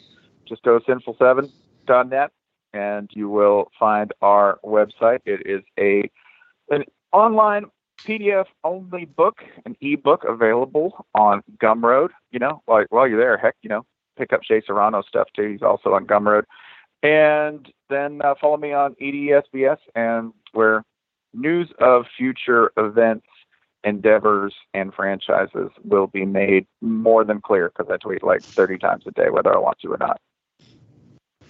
just go to sinful7.net and you will find our website. It is a an online PDF only book, an ebook available on Gumroad. You know, like while you're there, heck, you know, pick up Jay Serrano stuff too. He's also on Gumroad. And then uh, follow me on EDSBS and where news of future events, endeavors, and franchises will be made more than clear because I tweet like 30 times a day, whether I want to or not.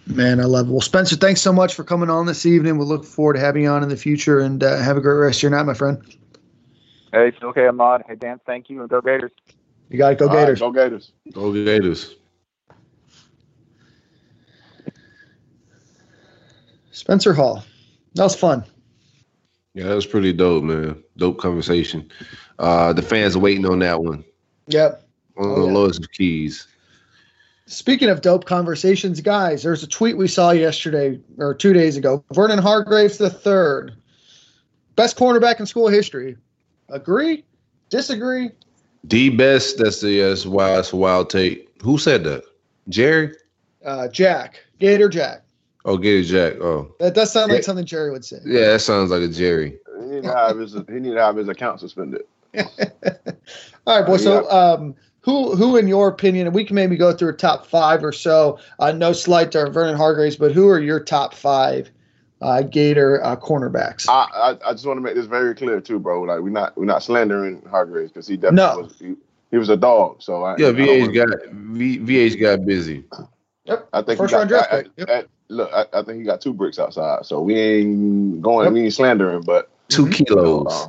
Man, I love it. Well, Spencer, thanks so much for coming on this evening. We'll look forward to having you on in the future and uh, have a great rest of your night, my friend. Hey, it's okay, Ahmad. Hey, Dan, thank you, and go Gators. You got to go All right, Gators. go Gators. Go Gators. Spencer Hall. That was fun. Yeah, that was pretty dope, man. Dope conversation. Uh, the fans are waiting on that one. Yep. One of Oh, the yeah. lowest of keys. Speaking of dope conversations, guys, there's a tweet we saw yesterday or two days ago. Vernon Hargreaves the third, best cornerback in school history. Agree? Disagree? The best. That's the that's wild. That's a wild take. Who said that? Jerry? Uh, Jack, Gator Jack. Oh, Gator Jack. Oh, That does sound like Yeah. something Jerry would say. yeah. That sounds like a Jerry. He need to have his he need to have his account suspended. All right, boy. Uh, So, um, who, who, in your opinion, and we can maybe go through a top five or so. Uh, no slight to Vernon Hargreaves, but who are your top five uh, Gator uh, cornerbacks? I, I I just want to make this very clear too, bro. Like we're not we're not slandering Hargreaves because he definitely No. was he, he was a dog. So I, Yeah, I don't VH got v, VH got busy. yep. I think First he round got, draft pick. Yep. I- look, I, I think he got two bricks outside. So we ain't going, Yep. we ain't slandering, but 2 Mhm. kilos. uh,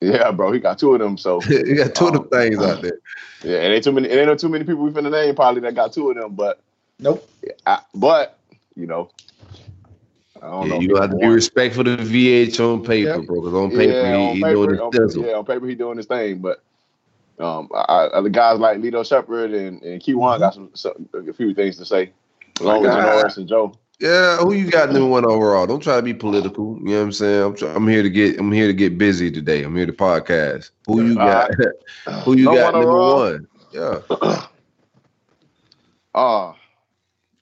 yeah, bro, he got two of them. So he got two of them um, things out there. yeah, it ain't too many. It ain't no too many people we finna name probably that got two of them. But Nope. I, but you know, I don't Yeah, know. you have to be respectful to VH on paper, Yep. bro. Because on paper, yeah, he, on he paper, doing on, his thizzle. yeah, on paper he doing his thing, but um, I, I, the guys like Lito Sheppard and and Q one got some, some a few things to say, along with God. Norris and Joe. Yeah, who you got number one overall? Don't try to be political. You know what I'm saying? I'm, try, I'm here to get I'm here to get busy today. I'm here to podcast. Who you got? who you No got one number overall? one? Yeah. Ah,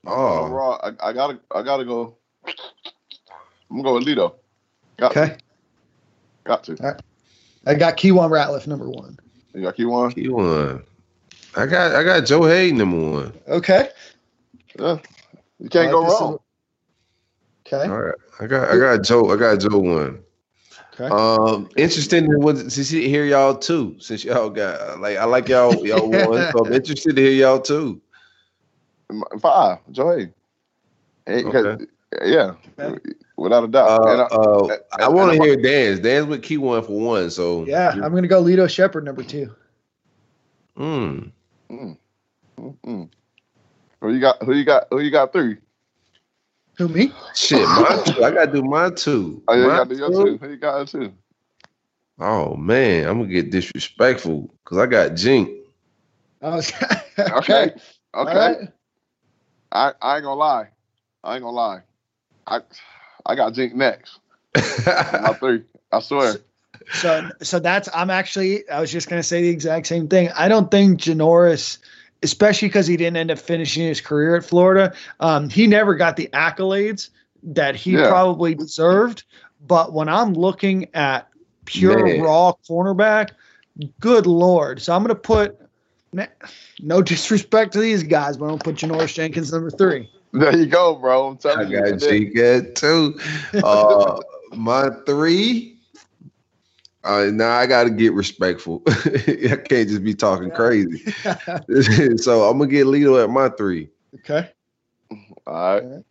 Oh, overall, I, I gotta I gotta go. I'm gonna go with Lito. Got Okay. to, got to. I got Keiwan Ratliff number one. You got Q one. key one. I got I got Joe Haden number one. Okay. Yeah, you can't I go wrong. Okay. All right. I got I got Joe I got Joe one. Okay. Um, interesting to to see hear y'all too. Since y'all got like I like y'all y'all one, so I'm interested to hear y'all too. Five, Joe Haden. Hey, 'cause- Okay. Yeah, Okay. without a doubt. Uh, And I- uh, and- I want to hear Dan's. Dan's with key one for one. So Yeah, I'm going to go Lito Sheppard number two. Mm. Mm-mm. Who you got? Who you got? Who you got? Three. Who, me? Shit, mine two. I gotta do mine too. Oh, yeah, you got to do your two? two. Who you got two? Oh man, I'm gonna get disrespectful because I got Jink. Oh, Okay. okay. Okay. All right. I, I ain't gonna lie. I ain't gonna lie. I I got Jink next. My three. I swear. So, so that's I'm actually I was just gonna say the exact same thing. I don't think Janoris, especially because he didn't end up finishing his career at Florida, um, he never got the accolades that he Yeah. probably deserved. But when I'm looking at pure Man. raw cornerback, good lord. So I'm gonna put no disrespect to these guys, but I'm gonna put Janoris Jenkins number three. There you go, bro. I'm I telling you. got And then- Jink two. Uh, my three. Uh, now I gotta get respectful. I can't just be talking crazy. so I'm gonna get Lito at my three. okay. All right. All right.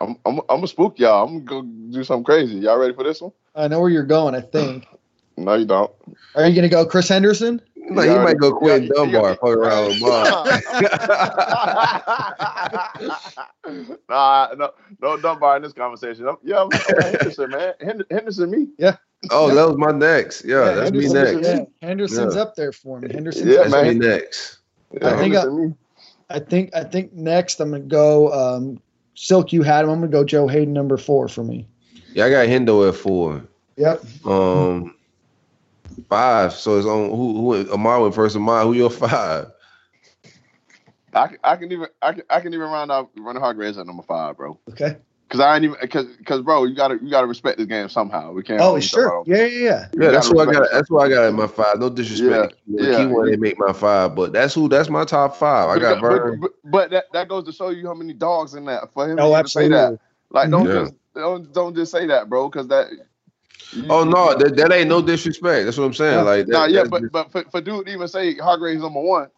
I'm I'm I'm gonna spook y'all. I'm gonna go do something crazy. Y'all ready for this one? I know where you're going, I think. No, you don't. Are you gonna go Chris Henderson? Like, you might go Quinn yeah, Dunbar, yeah. fuck around with mine. nah, no, no Dunbar in this conversation. I'm, yeah, I'm, I'm Henderson, man. Henderson, me. Yeah. Oh, that was my next. Yeah, that's me Henderson- next. yeah, Henderson's Yeah. up there for me. Henderson's Yeah, up That's there. me next. I think I- I think I think next I'm gonna go um, Silk. You had him. I'm gonna go Joe Haden number four for me. Yeah, I got Hendo at four. Yep. Um, five. So it's on who? Who? Amar went first. Amar, who your five? I, can- I can even I can, I can even round out Running hard. Hargreaves at number five, bro. Okay. Because I ain't even because because bro, you gotta you gotta respect this game somehow. We can't. Oh sure. talk about- Yeah, yeah, yeah. Yeah, that's who I got. That's who I got in my five. No disrespect. Yeah, the yeah. key one they make my five, but that's who. That's my top five. I But, got but, Vern. but, but that, that goes to show you how many dogs in that for him to Oh, even say that. Like don't Yeah. just don't don't just say that, bro, because that. you- Oh no, that, that ain't no disrespect. That's what I'm saying. Yeah. Like, that, Nah, yeah, but just- but for, for dude to even say Hargreaves number one,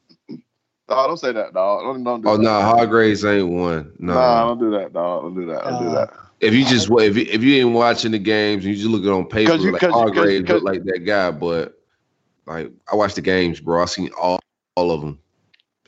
dog, don't say that, dog. Don't, don't do oh no, nah, Hargreaves ain't one. No, Nah, don't do that, dog. Don't do that. Don't do that. if you just if you, if you ain't watching the games and you just look at it on paper, you- like Hargreaves 'cause- look like that guy, but like I watch the games, bro. I seen all all of them.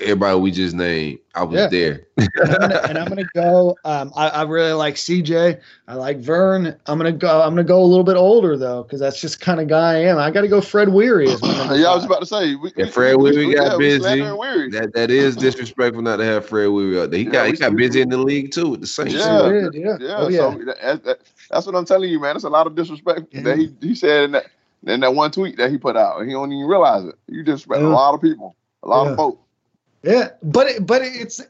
Everybody we just named, I was Yeah. there. and, I'm gonna, and I'm gonna go. Um, I, I really like CJ. I like Vern. I'm gonna go. I'm gonna go a little bit older though, because that's just kind of guy I am. I got to go Fred Weary. As my Yeah, I was about to say. We, Yeah, Fred Weary got yeah, busy. slandering Weary. That that is disrespectful not to have Fred Weary up there. He Yeah, got he we- got we- busy in the league too with the Saints. Yeah. Sure did, yeah. Yeah, Oh, yeah. so that, that, that's what I'm telling you, man. It's a lot of disrespect that he, he said in that in that one tweet that he put out. He don't even realize it. You disrespect Yeah. a lot of people, a lot Yeah. of folks. Yeah, but it, but it's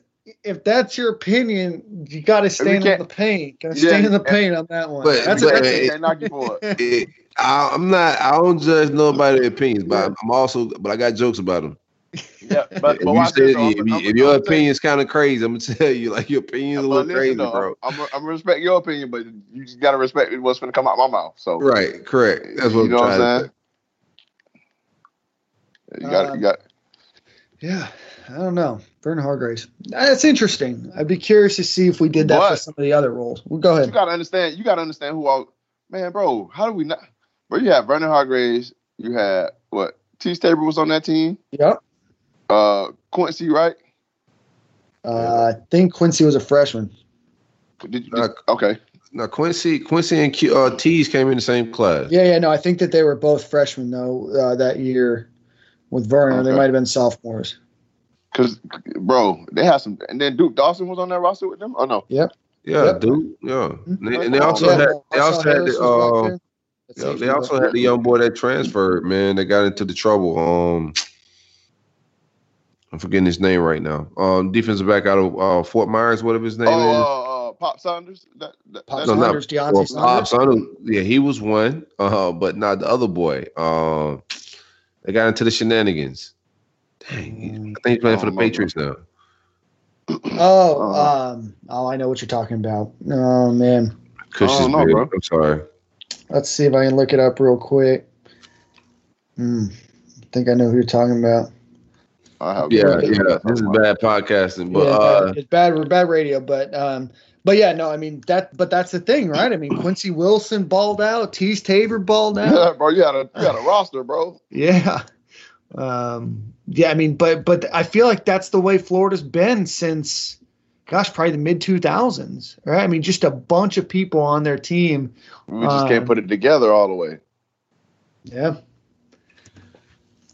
if that's your opinion, you got to stand in the paint. Got to Yeah, stand in the paint on that one. But- that's but- a, They it- can't knock you for it. It- I, I'm not. I don't judge nobody's opinions, but I'm also. But I got jokes about them. Yeah, but, If, but you watch say, this, though. if, you- I'm- if your I'm opinion's kind of crazy, I'm gonna tell you like your opinion's a little crazy, though, bro. I'm, I'm gonna respect your opinion, but you just gotta respect what's gonna come out my mouth. So Right, correct. That's what you I'm know what I'm to saying. You got Um, you got yeah, I don't know. Vernon Hargreaves. That's interesting. I'd be curious to see if we did that for some of the other roles. Well, go ahead. you gotta understand. You gotta understand who all man, bro. How do we not? Bro, you had Vernon Hargreaves. You had what? T. Tabor was on that team. Yep. Uh, Quincy, right? Uh, I think Quincy was a freshman. Did you? Uh, okay. Now Quincy, Quincy and Q, uh, T's came in the same class. Yeah, yeah. No, I think that they were both freshmen though uh, that year with Vernon. They might have been sophomores. Cause, bro, they had some, and then Duke Dawson was on that roster with them. Oh no, Yeah, Yep. dude. Yeah, and they, and they also yeah, had they also had the was uh, yeah, they also had the young boy that transferred. Man, that got into the trouble. Um, I'm forgetting his name right now. Um, defensive back out of uh, Fort Myers, whatever his name is. oh, uh, uh, Pop Saunders. That, that, Pop that- No, not- Saunders, Deontay Well, Saunders. Pop Saunders, yeah, he was one, uh, but not the other boy. Um, they got into the shenanigans. Dang, I think he's playing for the I don't Patriots now. Oh, Uh, um, oh, I know what you're talking about. Oh man, Cushion's don't know, bro. I'm sorry. let's see if I can look it up real quick. Hmm. I think I know who you're talking about. I have Yeah, yeah. This is bad podcasting, but yeah, uh, it's bad, bad radio, but um, but yeah, no, I mean that, but that's the thing, right? I mean, Quincy Wilson balled out, Teez Tabor balled out. Yeah, bro, you had a you had a roster, bro. Yeah. Um, yeah, I mean, but but I feel like that's the way Florida's been since, gosh, probably the mid two thousands, right? I mean, just a bunch of people on their team. We just can't Um, put it together all the way. Yeah.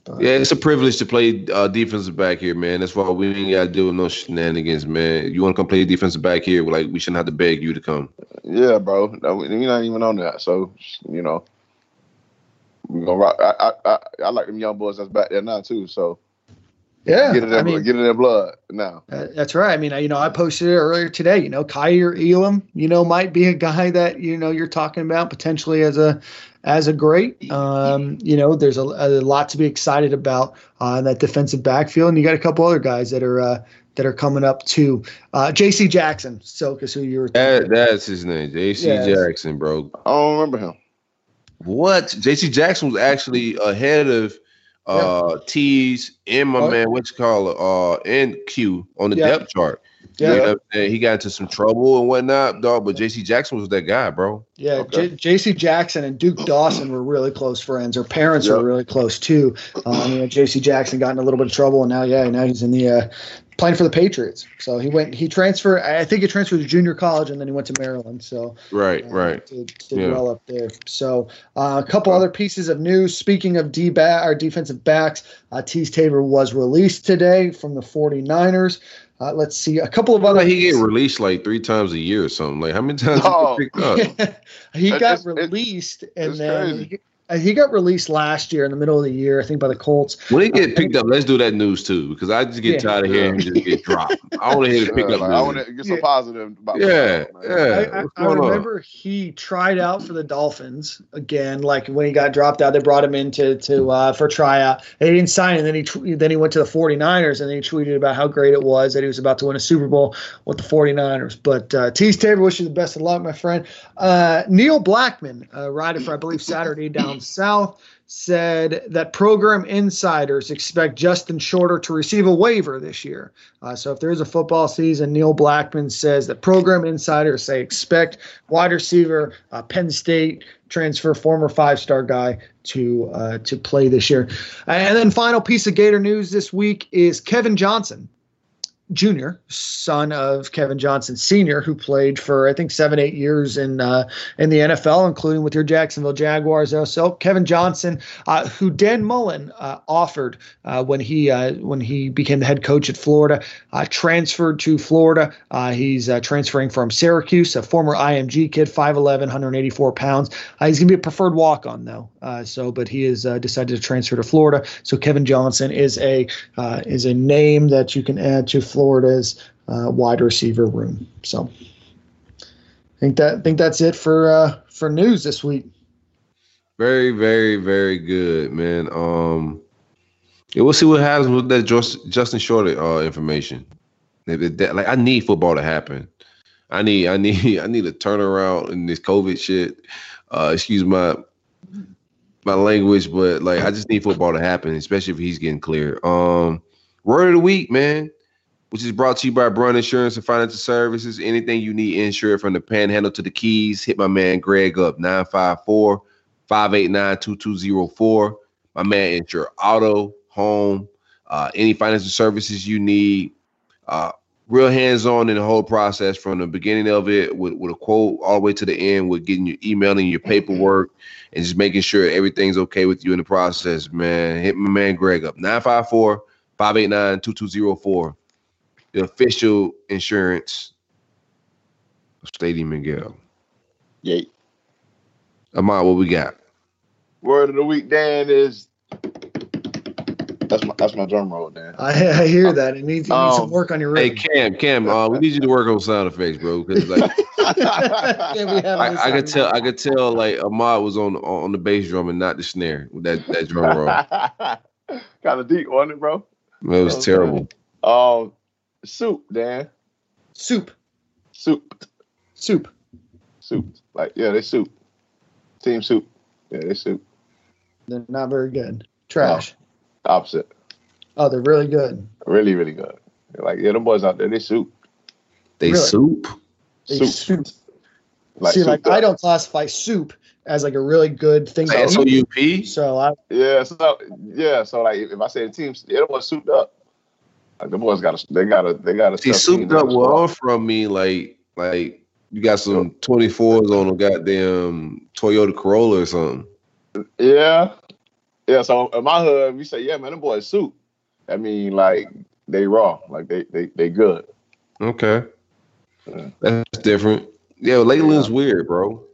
But- yeah, it's a privilege to play uh, defensive back here, man. That's why we ain't got to do no shenanigans, man. You want to come play defensive back here? Like we shouldn't have to beg you to come. Yeah, bro. No, You're not even on that. So you know, we gonna rock. I, I I I like them young boys that's back there now too. So Yeah. get it in, I mean, get it in their blood now. Uh, That's right. I mean, you know, I posted it earlier today. You know, Kaiir Elam, you know, might be a guy that you know you're talking about potentially as a as a great. Um, you know, there's a, a lot to be excited about uh, in that defensive backfield, and you got a couple other guys that are uh, that are coming up too. Uh, J.C. Jackson, Silkus, who you were. That, that's his name, J.C. Yes. Jackson, bro. I don't remember him. What? J.C. Jackson was actually ahead of uh T's and my What? man, what you call it, uh, and Q on the Yeah. depth chart. Yeah. You know what He got into some trouble and whatnot, dog. But J.C. Jackson was that guy, bro. Yeah, Okay. J.C. Jackson and Duke Dawson were really close friends. Her parents Yep. were really close too. Um, you know, J.C. Jackson got in a little bit of trouble, and now, yeah, now he's in the uh, playing for the Patriots. So he went. He transferred. I think he transferred to junior college, and then he went to Maryland. So right, uh, right. to, to Yeah. dwell up there. So uh, a couple other pieces of news. Speaking of D back our defensive backs, uh, Teez Tabor was released today from the 49ers. Uh, let's see a couple of other. He get released like three times a year or something. Like how many times Oh. he up? he It's- got it's- it's- released, and it's then he, he got released last year in the middle of the year, I think, by the Colts. When he get picked up, let's do that news too, because I just get Yeah. tired of hearing him just get dropped. I want to hear the Yeah, pickup. like, I want to get some Yeah. positive about Yeah, football, yeah. I, I, I going on? remember he tried out for the Dolphins again. Like when he got dropped out, they brought him in to, to uh, for tryout. And he didn't sign, and then he tw- then he went to the 49ers, and then he tweeted about how great it was that he was about to win a Super Bowl with the 49ers. But uh, Teez Tabor, wish you the best of luck, my friend. Uh, Neil Blackmon, uh, rider for I believe Saturday down south, said that program insiders expect Justin Shorter to receive a waiver this year. Uh, so if there is a football season, Neil Blackmon says that program insiders say expect wide receiver, uh, Penn State transfer, former five-star guy to uh, to play this year. And then final piece of Gator news this week is Kevin Johnson. Jr., son of Kevin Johnson Sr., who played for I think seven, eight years in uh, in the NFL, including with your Jacksonville Jaguars. Also, Kevin Johnson, uh, who Dan Mullen uh, offered uh, when he uh, when he became the head coach at Florida, uh, transferred to Florida. He's transferring from Syracuse, a former IMG kid, 5'11", 184 pounds. He's going to be a preferred walk-on though. Uh, so, but he has decided to transfer to Florida. So Kevin Johnson is a is a name that you can add to Florida's uh, wide receiver room. So, I think that think that's it for uh, for news this week. Very, very, very good, man. Um, yeah, we'll see what happens with that Just, Justin Shorter uh, information. That- like, I need football to happen. I need, I need, I need a turnaround in this COVID shit. Uh, excuse my my language, but like, I just need football to happen, especially if he's getting clear. Um, word of the week, man, which is brought to you by Brun Insurance and Financial Services. Anything you need insured from the Panhandle to the Keys, hit my man Greg up nine five four. 589-2204. My man insure auto, home, uh, any financial services you need. Uh, real hands-on in the whole process from the beginning of it with, with a quote all the way to the end with getting your emailing your paperwork and just making sure everything's okay with you in the process, man. Hit my man Greg up 954-589-2204. The official insurance of Stadium Miguel. Yay. Amon, what we got? Word of the week, Dan, is that's my that's my drum roll, Dan. I, I hear that. It needs, it needs some Um, work on your Hey. Cam, Cam, uh, we need you to work on sound effects, bro. Because like Yeah, we have I, I could tell, I could tell like Ahmad was on on the bass drum and not the snare with that that drum roll. kind of deep, wasn't it, bro? It was terrible. Um, soup, Dan. soup, Soup, soup. soup. Like yeah, they soup. Team soup. Yeah, they soup. They're not very good. Trash. Opposite. Oh, they're really good. Really, really good. They're like yeah, them boys out there, they soup. They Really? soup. They Soup. soup. Like See, like up. I don't classify soup as like a really good thing to S O eat. U P. So I Yeah, so yeah, so like if I say the team, yeah, the boys souped up. Like the boys got to, they got to, they got to. See, souped up well from me like like you got some twenty fours on a goddamn Toyota Corolla or something. Yeah, yeah. So in my hood, we say, yeah, man, them boys soup. I mean, like they raw, like they they they good. Okay, Yeah. that's different. Yeah, Leyland's weird, bro.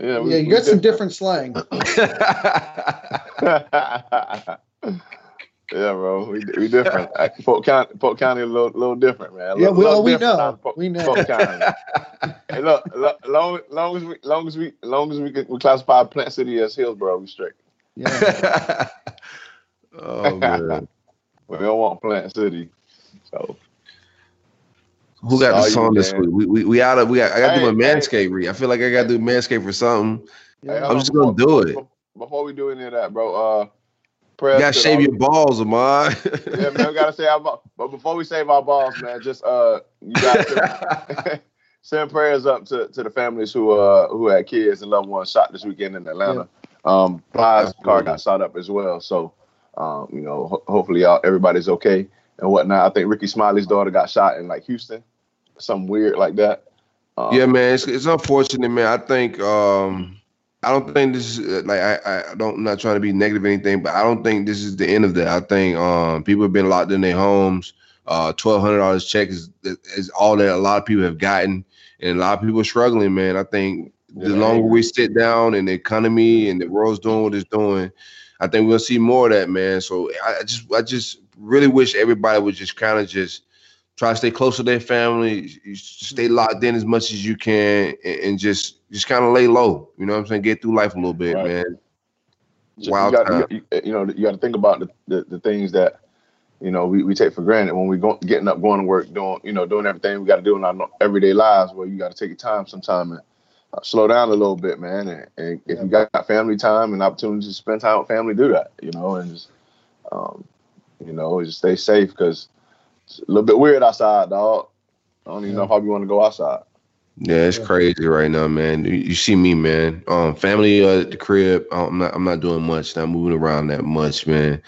Yeah, we- yeah, you we got some different slang. yeah, bro, we, we different. Polk County, Polk County, a little, little different, man. A Yeah, little- well, little we know. Polk- We know. Polk County. hey, look, look, long, long as we, long as we, long as we, can, we classify Plant City as Hillsborough, we straight. Yeah. oh man, We don't want Plant City, so who got the Saw you, song this week? We, we we out of we. Got, I got to do Hey, my hey. manscape read. I feel like I got to do manscape for something. Hey, I'm on, just gonna before- do it. before- Before we do any of that, bro, uh, You gotta shave your balls, Amon. Yeah, man, we gotta say our balls. But before we save our balls, man, just uh, you gotta send prayers up to, to the families who uh who had kids and loved ones shot this weekend in Atlanta. Um, Pi's car got shot up as well, so um, you know, ho- hopefully y'all, everybody's okay. and whatnot. I think Rickey Smiley's daughter got shot in like Houston, something weird like that. Um, yeah, man, it's, it's unfortunate, man. I think um, I don't think this is uh, like I, I don't I'm not trying to be negative or anything, but I don't think this is the end of that. I think um, people have been locked in their homes. Uh, twelve hundred dollars check is is all that a lot of people have gotten, and a lot of people are struggling, man. I think the Yeah. longer we sit down and the economy and the world's doing what it's doing, I think we'll see more of that, man. So I I just I just really wish everybody would just kind of just try to stay close to their family, stay locked in as much as you can, and, and just just kind of lay low. You know what I'm saying? Get through life a little bit, Right. man. you Wild got, time. you, you know, you got to think about the, the, the things that you know we, we take for granted when we go getting up, going to work, doing you know doing everything we got to do in our everyday lives. Where you got to take your time sometime and uh, slow down a little bit, man. And, and if you got family time and opportunities to spend time with family, do that. You know, and just um, you know just stay safe because it's a little bit weird outside, dog. I don't even know if I want to go outside. Yeah, it's Yeah. crazy right now, man. You, you see me, man. Um, family uh, at the crib. uh, I'm not. I'm not doing much. Not moving around that much, man.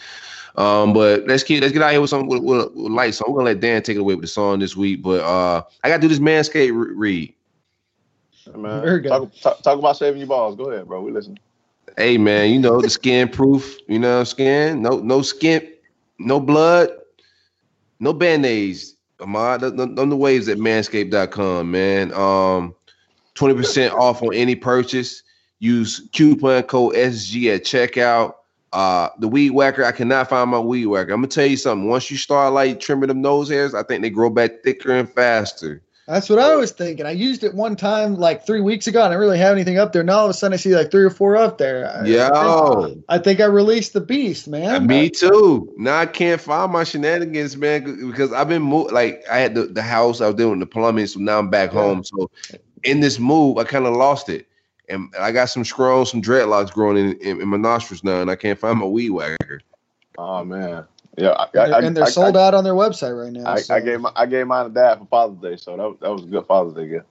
Um, but let's keep let's get out here with something with, with, with light. So I'm gonna let Dan take it away with the song this week. But uh, I gotta do this manscape re- read. Man, Very good. Talk, talk, talk about saving your balls. Go ahead, bro. We listen. Hey man, you know the skin proof. You know skin. No no skin, no blood, no band-aids. Ahmad, on the, waves at manscaped.com, man. Um 20% off on any purchase. Use coupon code SG at checkout. Uh the weed whacker, I cannot find my weed whacker. I'm gonna tell you something. Once you start like trimming them nose hairs, I think they grow back thicker and faster. That's what I was thinking. I used it one time like three weeks ago, and I didn't really have anything up there. Now all of a sudden, I see like three or four up there. I- I think, I think I released the beast, man. Me too. Now I can't find my shenanigans, man, because I've been moved. Like I had the, the house, I was doing the plumbing, so now I'm back Yeah. home. So in this move, I kind of lost it, and I got some scrolls, some dreadlocks growing in, in, in my nostrils now, and I can't find my weed whacker. Oh man, yeah. I, And I, they're, and they're I, sold I, out on their website right now. I, so- I gave my, I gave mine to dad for Father's Day, so that, that was a good Father's Day gift.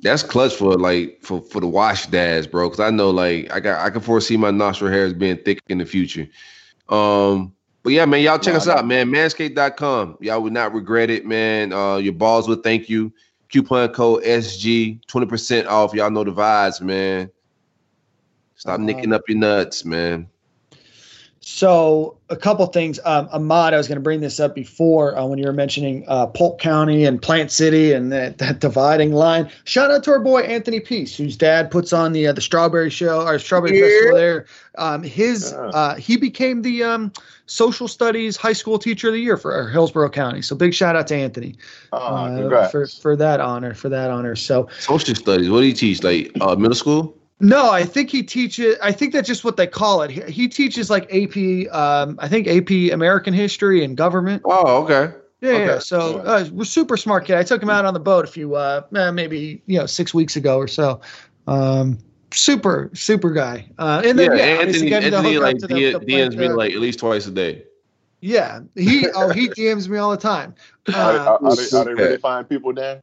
That's clutch for like for for the wash dads, bro. Because I know like I got I can foresee my nostril hairs being thick in the future. Um, but yeah, man, y'all check Nah, us out, man. Manscaped.com. Y'all would not regret it, man. Uh, your balls would thank you. Coupon code SG, 20% off. Y'all know the vibes, man. Stop Uh-huh. nicking up your nuts, man. So a couple things, um, Ahmad. I was going to bring this up before uh, when you were mentioning uh, Polk County and Plant City and that, that dividing line. Shout out to our boy Anthony Peace, whose dad puts on the uh, the Strawberry Show or Strawberry Yeah. Festival there. Um, his uh, he became the um, social studies high school teacher of the year for Hillsborough County. So big shout out to Anthony uh, for for that honor for that honor. So Social studies. What do you teach? Like uh, middle school? No, I think he teaches. I think that's just what they call it. He, he teaches like AP. Um, I think AP American history and government. Oh, okay. Yeah, Okay. yeah. So uh, we're super smart kid. I took him out on the boat a few, uh, eh, maybe you know, six weeks ago or so. Um, super, super guy. Uh, and then yeah, yeah, obviously Anthony, Anthony like the- the DMs me uh, like at least twice a day. yeah, he oh he DMs me all the time. Are, they- Uh, are, are they, are they really fine people, Dan?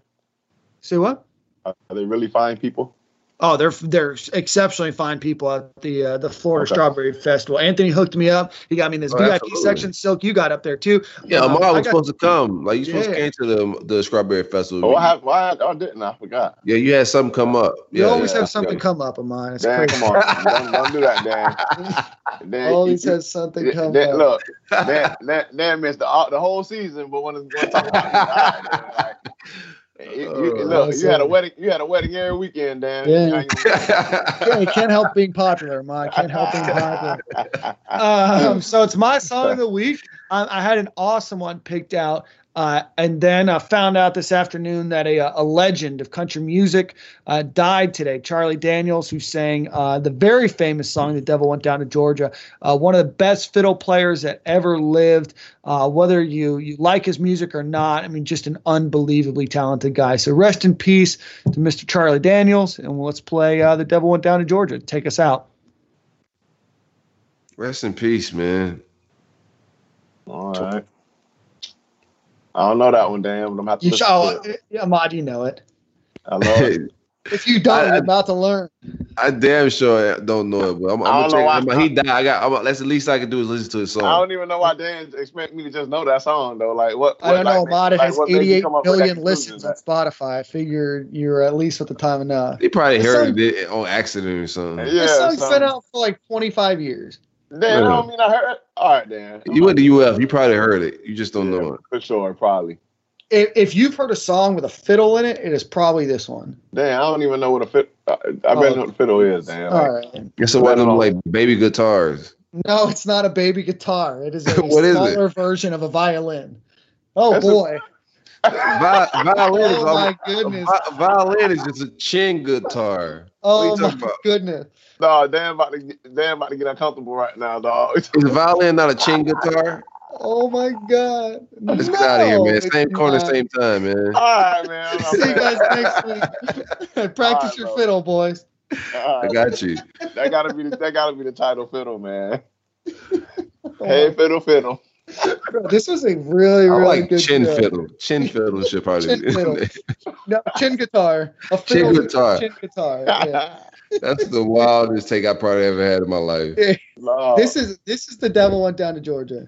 say what? Are they really fine people? Oh, they're they're exceptionally fine people at the uh, the Florida Okay. Strawberry Festival. Anthony hooked me up. He got me in this Oh, VIP absolutely. section. Silk, you got up there too. Yeah, Um, Ahmad was got- supposed to come. Like you supposed to came to the the Strawberry Festival. Oh, what happened? Why? Oh, didn't I? I forgot. Yeah, you had something come up. You always yeah, have something come up of mine. It's Dan, crazy. come on. don't, don't do that, Dan. Dan Always you- has something come Dan, up. look, Dan, Dan, Dan missed the, uh, the whole season, but when it's going to talk about it, all right, Dan, like, you, you- Oh, look, you had a wedding. You had a wedding every weekend, Dan. Yeah. You yeah, you can't help being popular, man. Can't help being popular. Um, so it's my song of the week. I, I had an awesome one picked out. Uh, and then I found out this afternoon that a, a legend of country music uh, died today. Charlie Daniels, who sang uh, the very famous song "The Devil Went Down to Georgia," uh, one of the best fiddle players that ever lived. Uh, whether you you like his music or not, I mean, just an unbelievably talented guy. So rest in peace to Mr. Charlie Daniels, and let's play uh, "The Devil Went Down to Georgia." Take us out. Rest in peace, man. All right. I don't know that one, Dan, but I'm gonna have to You listen oh, to it. yeah, Ahmad, you know it. I love it. If you don't, I- I- you're about to learn. I damn sure don't know it, but I'm, I'm gonna don't check. why- him out. He died. I got. I'm, that's the least I can do is listen to his song. I don't even know why Dan expect me to just know that song though. Like what? I don't what, know. like, Ahmad, it like, has what made you 88 come up with that million conclusion? listens on Spotify. I figure you're at least at the time enough. he probably The heard song- it on accident or something. Yeah, this song's son. been out for like 25 years. Dan, I don't mean I heard. All right, Dan. You went to UF. You probably heard it. You just don't Yeah, know it. for sure, probably. If, if you've heard a song with a fiddle in it, it is probably this one. Damn, I don't even know what a fiddle. I, I Oh. barely know what a oh, fiddle is, Dan. All Like, right. It's a one of them like baby guitars. No, it's not a baby guitar. It is a What is it? smaller version of a violin. Oh That's a- boy! Vi- violin is Oh all- my goodness! vi- violin is just a chin guitar. Oh my about? goodness! No, damn about to get, Dan about to get uncomfortable right now, dog. Is violin not a chin guitar? Oh my god! Let's get out of here, man. Same corner, not. same time, man. All right, man. See you guys next week. Practice Alright, your bro. fiddle, boys. All I got you. that gotta be the, that gotta be the title fiddle, man. Hey, fiddle, fiddle. bro, this was a really, really I like good chin show. fiddle. Chin fiddle should probably Chin be. fiddle. No, chin guitar. A Chin guitar. Chin guitar. Yeah. That's the wildest take I probably ever had in my life. Lord. This is this is the devil went down to Georgia.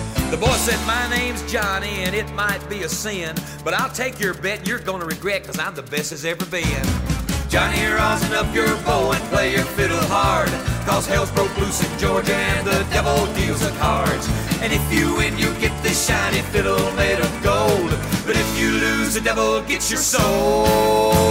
The boy said, My name's Johnny, and it might be a sin, but I'll take your bet you're gonna regret, cause I'm the best as ever been. Johnny, rosin up your bow and play your fiddle hard, cause hell's broke loose in Georgia and the devil deals the cards. And if you win, you get this shiny fiddle made of gold, but if you lose, the devil gets your soul.